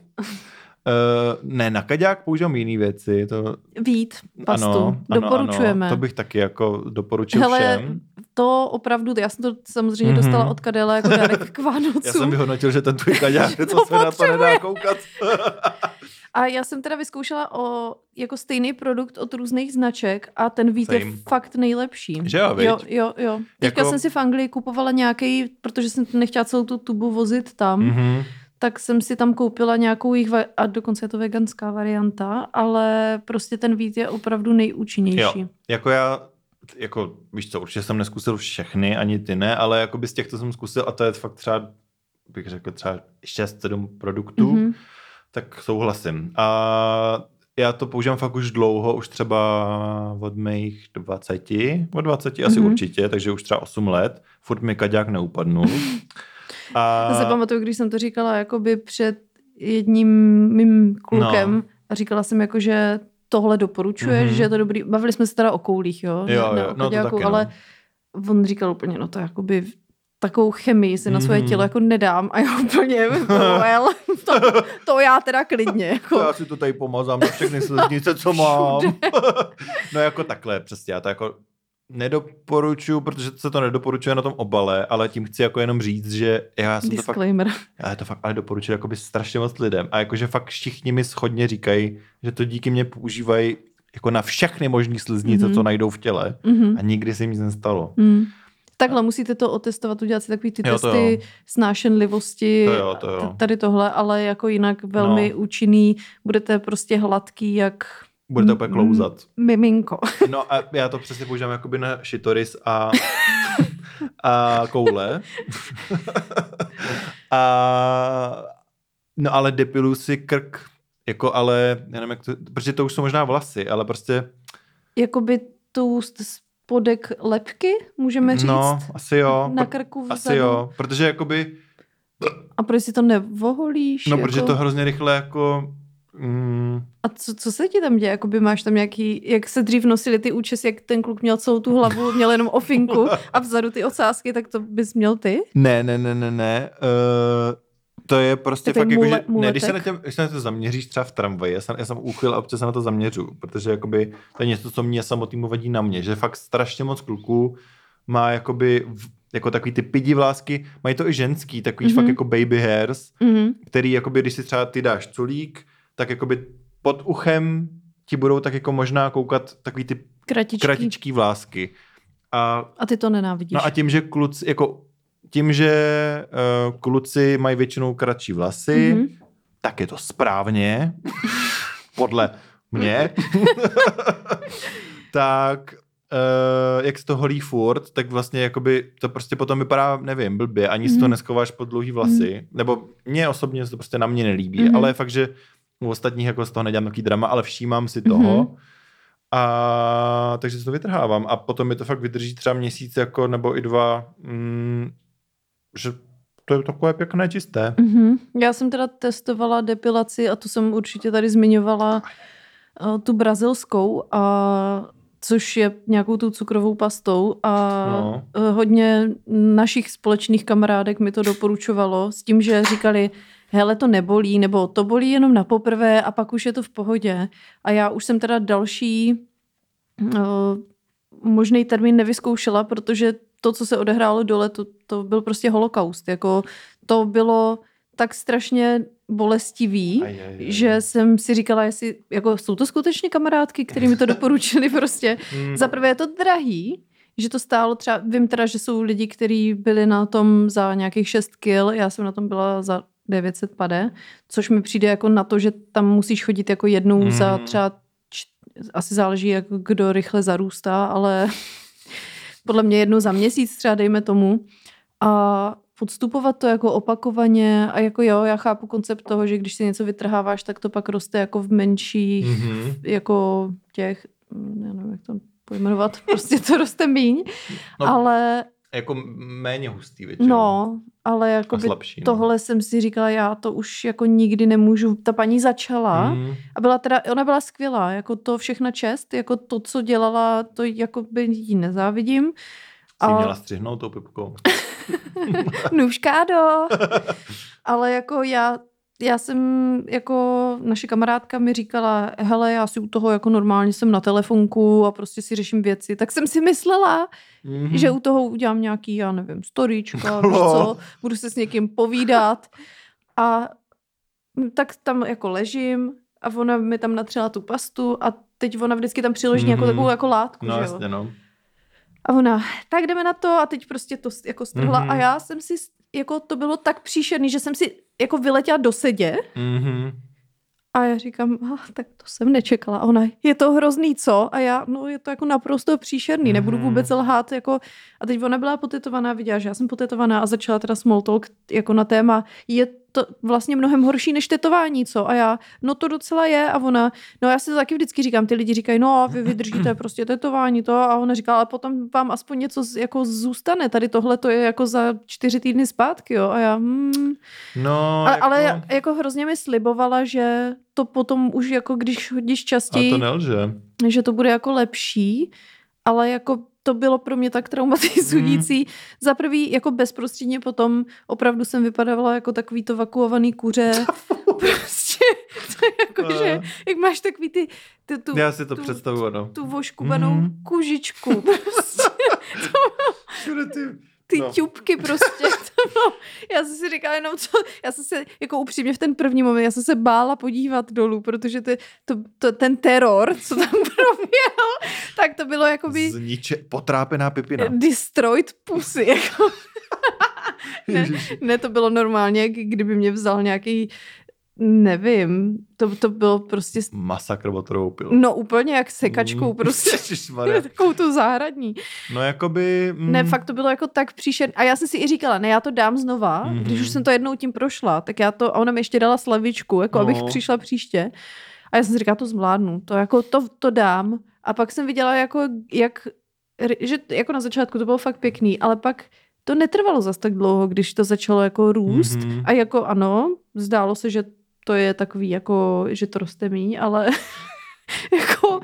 ne, na kaďák používám jiné věci. To... Vít, pastu. Ano, Doporučujeme. Ano, to bych taky jako doporučil Hele, všem. to opravdu, já jsem to samozřejmě mm-hmm. dostala od Kadela jako dárek k Vánocům. Já jsem vyhodnotil, že ten tvůj kaďák, co se na to nedá koukat. A já jsem teda vyzkoušela o jako stejný produkt od různých značek a ten Vít je Same. fakt nejlepší. Že jo, viď? jo, jo, jo. Teďka Jako- jsem si v Anglii kupovala nějaký, protože jsem nechtěla celou tu tubu vozit tam, mm-hmm. Mhm. tak jsem si tam koupila nějakou jich, va- a dokonce je to veganská varianta, ale prostě ten Vít je opravdu nejúčinnější. Jo, jako já, jako víš co, určitě jsem neskusil všechny, ani ty ne, ale jako by z těch, co jsem zkusil, a to je fakt třeba, bych řekl třeba 6-7 produktů, Mhm. mm-hmm. Tak souhlasím. A já to používám fakt už dlouho, už třeba od mých 20, od 20 asi Mhm. určitě, takže už třeba 8 let. Furt mi kaďák neupadnul. A... Já se pamatuju, když jsem to říkala jakoby před jedním mým klukem No. a říkala jsem jako, že tohle doporučuješ, Mhm. mm-hmm. že je to dobrý. Bavili jsme se teda o koulích, jo? Jo, jo, no to taky, no. ale on říkal úplně, no to jakoby takovou chemii si na svoje Mhm. tělo jako nedám a já úplně, well, to, to já teda klidně. Jako. Já si to tady pomazám na všechny sliznice, co mám. no jako takhle, přesně, já to jako nedoporučuju, protože se to nedoporučuje na tom obale, ale tím chci jako jenom říct, že já jsem to fakt, Disclaimer. já to fakt ale doporučuji jakoby strašně moc lidem a jakože fakt všichni mi schodně říkají, že to díky mě používají jako na všechny možné sliznice, Mhm. mm-hmm. co najdou v těle Mhm. a nikdy se jim nic nestalo. Mm. Takhle musíte to otestovat, udělat si takový ty Jo, to testy jo. snášenlivosti, To jo, to jo. tady tohle, ale jako jinak velmi No. účinný, budete prostě hladký jak Budete úplně klouzat. miminko. No a já to přesně používám jakoby na shitoris a, a koule. a, no ale depiluju si krk, jako ale, já nevím jak to, protože to už jsou možná vlasy, ale prostě, Jakoby tu spodek lepky, můžeme říct, no, asi jo. na krku vzadu. asi jo, protože jakoby, A proč si to nevoholíš? no jako? protože to hrozně rychle jako, mm, A co, co se ti tam děje? Jakoby máš tam nějaký, jak se dřív nosili ty účesy, jak ten kluk měl celou tu hlavu, měl jenom ofinku a vzadu ty ocásky, tak to bys měl ty? Ne, ne, ne, ne, ne. Uh, to je prostě Takový fakt jako, že, ne, když se, na tě, když se na to zaměříš třeba v tramvaji, já jsem, já jsem úchyl a občas se na to zaměřu, protože jakoby to je něco, co mě samotnému vadí na mě, že fakt strašně moc kluků má jakoby v, jako takový ty pidi vlásky, mají to i ženský, takový mm-hmm. Mhm. fakt jako baby hairs, Mhm. který jakoby, když si třeba ty dáš culík, tak jakoby pod uchem ti budou tak jako možná koukat takový ty Kratičký. kratičký vlásky. A A ty to nenávidíš. No a tím, že kluci, jako tím, že uh, kluci mají většinou kratší vlasy, Mhm. mm-hmm. tak je to správně, podle mě. tak uh, jak se to holí furt, tak vlastně jakoby to prostě potom vypadá, nevím, blbě, ani mm-hmm. si to Mhm. neskováš pod dlouhý vlasy, mm-hmm. nebo mně osobně se to prostě na mě nelíbí, Mhm. mm-hmm. ale fakt, že u ostatních jako z toho nedělám takový drama, ale všímám si toho. Mhm. A takže si to vytrhávám. A potom mi to fakt vydrží třeba měsíc jako, nebo i dva, mm, že to je takové pěkné, čisté. Mhm. Já jsem teda testovala depilaci a tu jsem určitě tady zmiňovala uh, tu brazilskou, a, což je nějakou tou cukrovou pastou a No. no. hodně našich společných kamarádek mi to doporučovalo s tím, že říkali, hele, to nebolí, nebo to bolí jenom na poprvé a pak už je to v pohodě. A já už jsem teda další uh, možný termín nevyzkoušela, protože to, co se odehrálo dole, to, to byl prostě holokaust. Jako, to bylo tak strašně bolestivý, Aj, aj, aj. že jsem si říkala, jestli, jako jsou to skutečně kamarádky, které mi to doporučili prostě. Mm. Za prvé je to drahý, že to stálo třeba, vím teda, že jsou lidi, kteří byli na tom za nějakých 6 kil, já jsem na tom byla za 900 pade, což mi přijde jako na to, že tam musíš chodit jako jednou Mm. za třeba, č- asi záleží, jak kdo rychle zarůstá, ale podle mě jednou za měsíc třeba dejme tomu. A podstupovat to jako opakovaně a jako jo, já chápu koncept toho, že když si něco vytrháváš, tak to pak roste jako v menších, Mhm. jako těch, mm, já nevím, jak to pojmenovat, prostě to roste míň, no, ale Jako méně hustý většinou. no, ale jako slabší. no. tohle jsem si říkala, já to už jako nikdy nemůžu, ta paní začala Mm. a byla teda, ona byla skvělá, jako to všechna čest, jako to, co dělala, to jako by jí nezávidím. Jsi A- měla střihnout tou pipkou. Nůžkádo. Ale jako já já jsem jako, naše kamarádka mi říkala, hele, já si u toho jako normálně jsem na telefonku a prostě si řeším věci, tak jsem si myslela, mm-hmm. že u toho udělám nějaký, já nevím, storyčka, víš co, budu se s někým povídat a tak tam jako ležím a ona mi tam natřela tu pastu a teď ona vždycky tam přiloží mm-hmm. nějakou takovou jako látku, No že jo? jasně, no. A ona, tak jdeme na to a teď prostě to jako strhla Mhm. a já jsem si, jako to bylo tak příšerný, že jsem si jako vyletěla do sedě Mhm. a já říkám, ah, tak to jsem nečekala. A ona, je to hrozný, co? A já, no je to jako naprosto příšerný, nebudu Mhm. vůbec lhát. Jako... A teď ona byla potetovaná, viděla, že já jsem potetovaná a začala teda small talk jako na téma, je to vlastně mnohem horší než tetování, co? A já, no to docela je. A ona, no já si to taky vždycky říkám, ty lidi říkají, no a vy vydržíte prostě tetování to. A ona říká, ale potom vám aspoň něco z- jako zůstane. Tady tohle to je jako za čtyři týdny zpátky, jo. A já, hmm, No, a, jako, ale jako hrozně mi slibovala, že to potom už jako když hodíš a častěji, to nelže. že to bude jako lepší, ale jako to bylo pro mě tak traumatizující. Mhm. Za prvý, jako bezprostředně potom opravdu jsem vypadavala jako takový to vakuovaný kuře. prostě, to je jako, že jak máš takový ty, ty tu, Já si to tu, představuju, no. tu voškubanou Mhm. kužičku. Prostě Všude ty... ty No. ťupky prostě. To bylo, já jsem si říkala jenom, co, já jsem se, jako upřímně v ten první moment, já jsem se bála podívat dolů, protože ty, to, to, ten teror, co tam proběhl, tak to bylo jakoby Zniče... Potrápená pipina. destroyed pussy. Jako. ne, ne, to bylo normálně, kdyby mě vzal nějaký, nevím, to, to bylo prostě, Masakr motorovou pilu. no úplně jak sekačkou Mm. prostě. Takovou tu zahradní. No jakoby... Mm, Ne, fakt to bylo jako tak příšerné. A já jsem si i říkala, ne, já to dám znova, Mhm. mm-hmm. když už jsem to jednou tím prošla, tak já to, a ona mi ještě dala slavičku, jako No. abych přišla příště. A já jsem si říkala, to zvládnu, to jako to, to dám. A pak jsem viděla, jako, jak, že jako na začátku to bylo fakt pěkný, ale pak to netrvalo zas tak dlouho, když to začalo jako růst. Mhm. A jako ano, zdálo se, že to je takový, jako, že to roste míň, ale jako,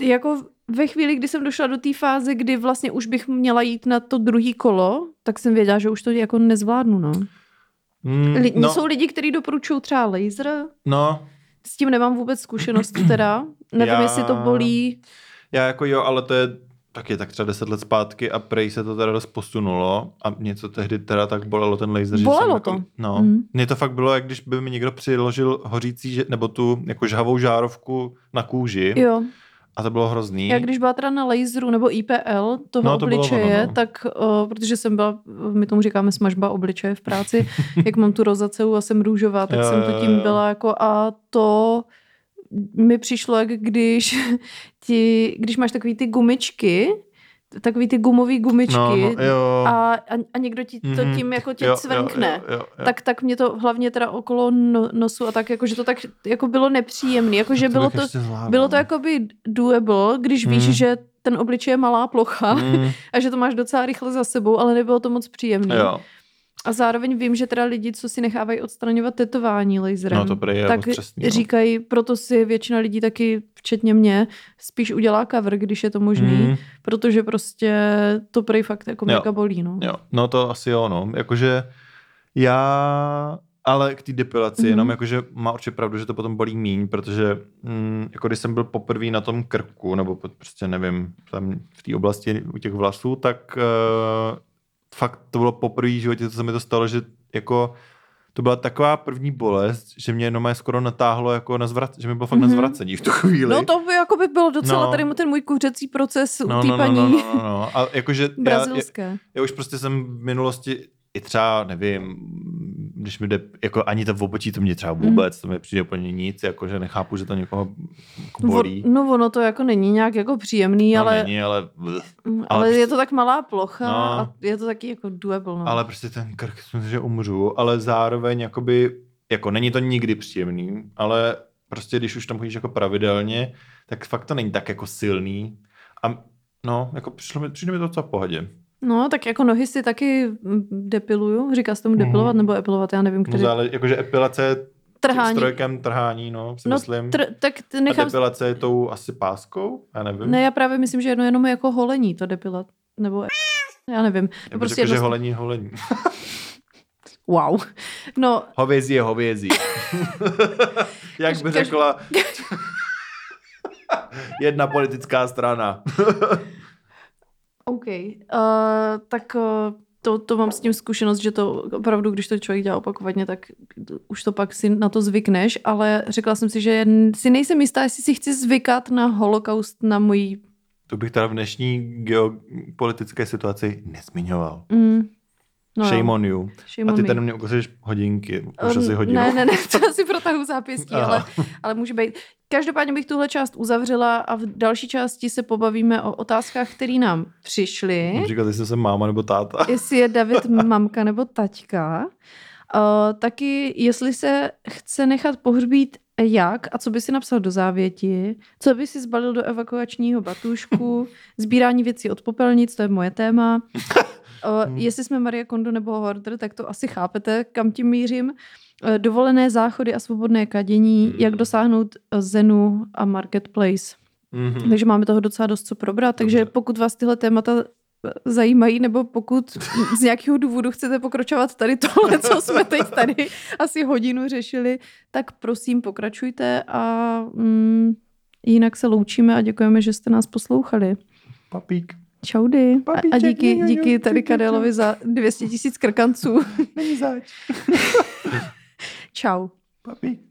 jako ve chvíli, kdy jsem došla do té fáze, kdy vlastně už bych měla jít na to druhý kolo, tak jsem věděla, že už to jako nezvládnu, no. Mm, Li- no, Jsou lidi, kteří doporučují třeba laser, no, s tím nemám vůbec zkušenost teda. Nevím, Já- jestli to bolí. já jako jo, ale to je taky tak třeba 10 let zpátky a prej se to teda dost posunulo a mě to tehdy teda tak bolelo ten laser, že Bolelo jako, to? No, Mm. mně to fakt bylo, jak když by mi někdo přiložil hořící, nebo tu jako žhavou žárovku na kůži Jo, a to bylo hrozný. já když byla teda na laseru nebo IPL toho No, to obličeje, ono, no. tak uh, protože jsem byla, my tomu říkáme smažba obličeje v práci, jak mám tu rozaceu a jsem růžová, tak Jo, jsem to tím byla jako a to mi přišlo, jak když ti, když máš takový ty gumičky, takový ty gumový gumičky no, no, jo. a, a, někdo ti to Mhm. tím jako tě Jo, jo, cvenkne. jo, jo, jo. Tak, tak mě to hlavně teda okolo no, nosu a tak, jako, že to tak jako bylo nepříjemné, jako, že To bylo to, bylo to jakoby doable, když víš, Mm. že ten obličej je malá plocha Mm, a že to máš docela rychle za sebou, ale nebylo to moc příjemné. A zároveň vím, že teda lidi, co si nechávají odstraňovat tetování laserem, No to prý je tak otřesný, no. říkají, proto si většina lidí taky, včetně mě, spíš udělá cover, když je to možný, Mm. protože prostě to prej fakt jako Jo. mega bolí, no. Jo, no to asi jo, no. Jakože já, ale k té depilaci, mm-hmm. jenom jakože má určitě pravdu, že to potom bolí míň, protože mm, jako když jsem byl poprvé na tom krku, nebo pod- prostě nevím, tam v té oblasti u těch vlasů, tak uh, fakt to bylo poprvé v životě, co se mi to stalo, že jako to byla taková první bolest, že mě jenom skoro natáhlo jako na zvrat, že mi bylo fakt mm-hmm. na Mhm. zvracení v tu chvíli. No to by jako by bylo docela No. tady ten můj kuřecí proces u no, té no, no, paní no, no, no, no. A jakože já, já, brazilské. já už prostě jsem v minulosti i třeba, nevím, když mi jde, jako ani to v obočí, to mě třeba Mhm. vůbec, to mi přijde úplně nic, jakože nechápu, že to někoho jako bolí. Vo- No ono to jako není nějak jako příjemný, no, ale, není, ale, ale, ale je prostě- to tak malá plocha No. a je to taky jako doable. No. ale prostě ten krk, myslím že umřu, ale zároveň jakoby, jako není to nikdy příjemný, ale prostě když už tam chodíš jako pravidelně, tak fakt to není tak jako silný a no, jako přišlo mi, přijde mi to docela v pohodě. No, tak jako nohy si taky mm, depiluju. Říká se tomu depilovat Mhm. nebo epilovat, já nevím, No, který. zále, jakože epilace Trhání. strojkem trhání, no, si No, myslím. tr- tak ty A nechám... depilace je tou asi páskou? Já nevím. Ne, já právě myslím, že jedno jenom jako holení to depilat. Nebo já nevím. Já bych prostě řekl, že jedno- holení je holení. Wow. No, Hovězí je hovězí. Jak by řekla jedna politická strana. OK. Uh, tak uh, to, to mám s tím zkušenost, že to opravdu, když to člověk dělá opakovaně, tak už to pak si na to zvykneš, ale řekla jsem si, že si nejsem jistá, jestli si chci zvykat na holokaust na můj... To bych teda v dnešní geopolitické situaci nezmiňoval. Mm, No, jo. Shame on you. Shame A ty tady mě ukazuješ hodinky, už Um, asi hodinu. Ne, ne, ne, to asi protahu zápěstí, ale, ale může být. Každopádně bych tuhle část uzavřela a v další části se pobavíme o otázkách, které nám přišly. Například, jestli jsem máma nebo táta. jestli je David mamka nebo taťka. Uh, taky, jestli se chce nechat pohřbít jak a co by si napsal do závěti, co by si zbalil do evakuačního batušku, sbírání věcí od popelnic, to je moje téma. Uh, jestli jsme Maria Kondo nebo Hoarder, tak to asi chápete, kam tím mířím. Uh, dovolené záchody a svobodné kadění, jak dosáhnout uh, Zenu a Marketplace. Mhm. Takže máme toho docela dost co probrat. Takže Dobře. pokud vás tyhle témata zajímají, nebo pokud z nějakého důvodu chcete pokračovat tady tohle, co jsme teď tady asi hodinu řešili, tak prosím pokračujte a mm, jinak se loučíme a děkujeme, že jste nás poslouchali. Papík. Čaudy. A, a Papíček, díky, jo, jo, díky tady Kadelovi za 200 tisíc krkanců. Není zač. Čau. Papík.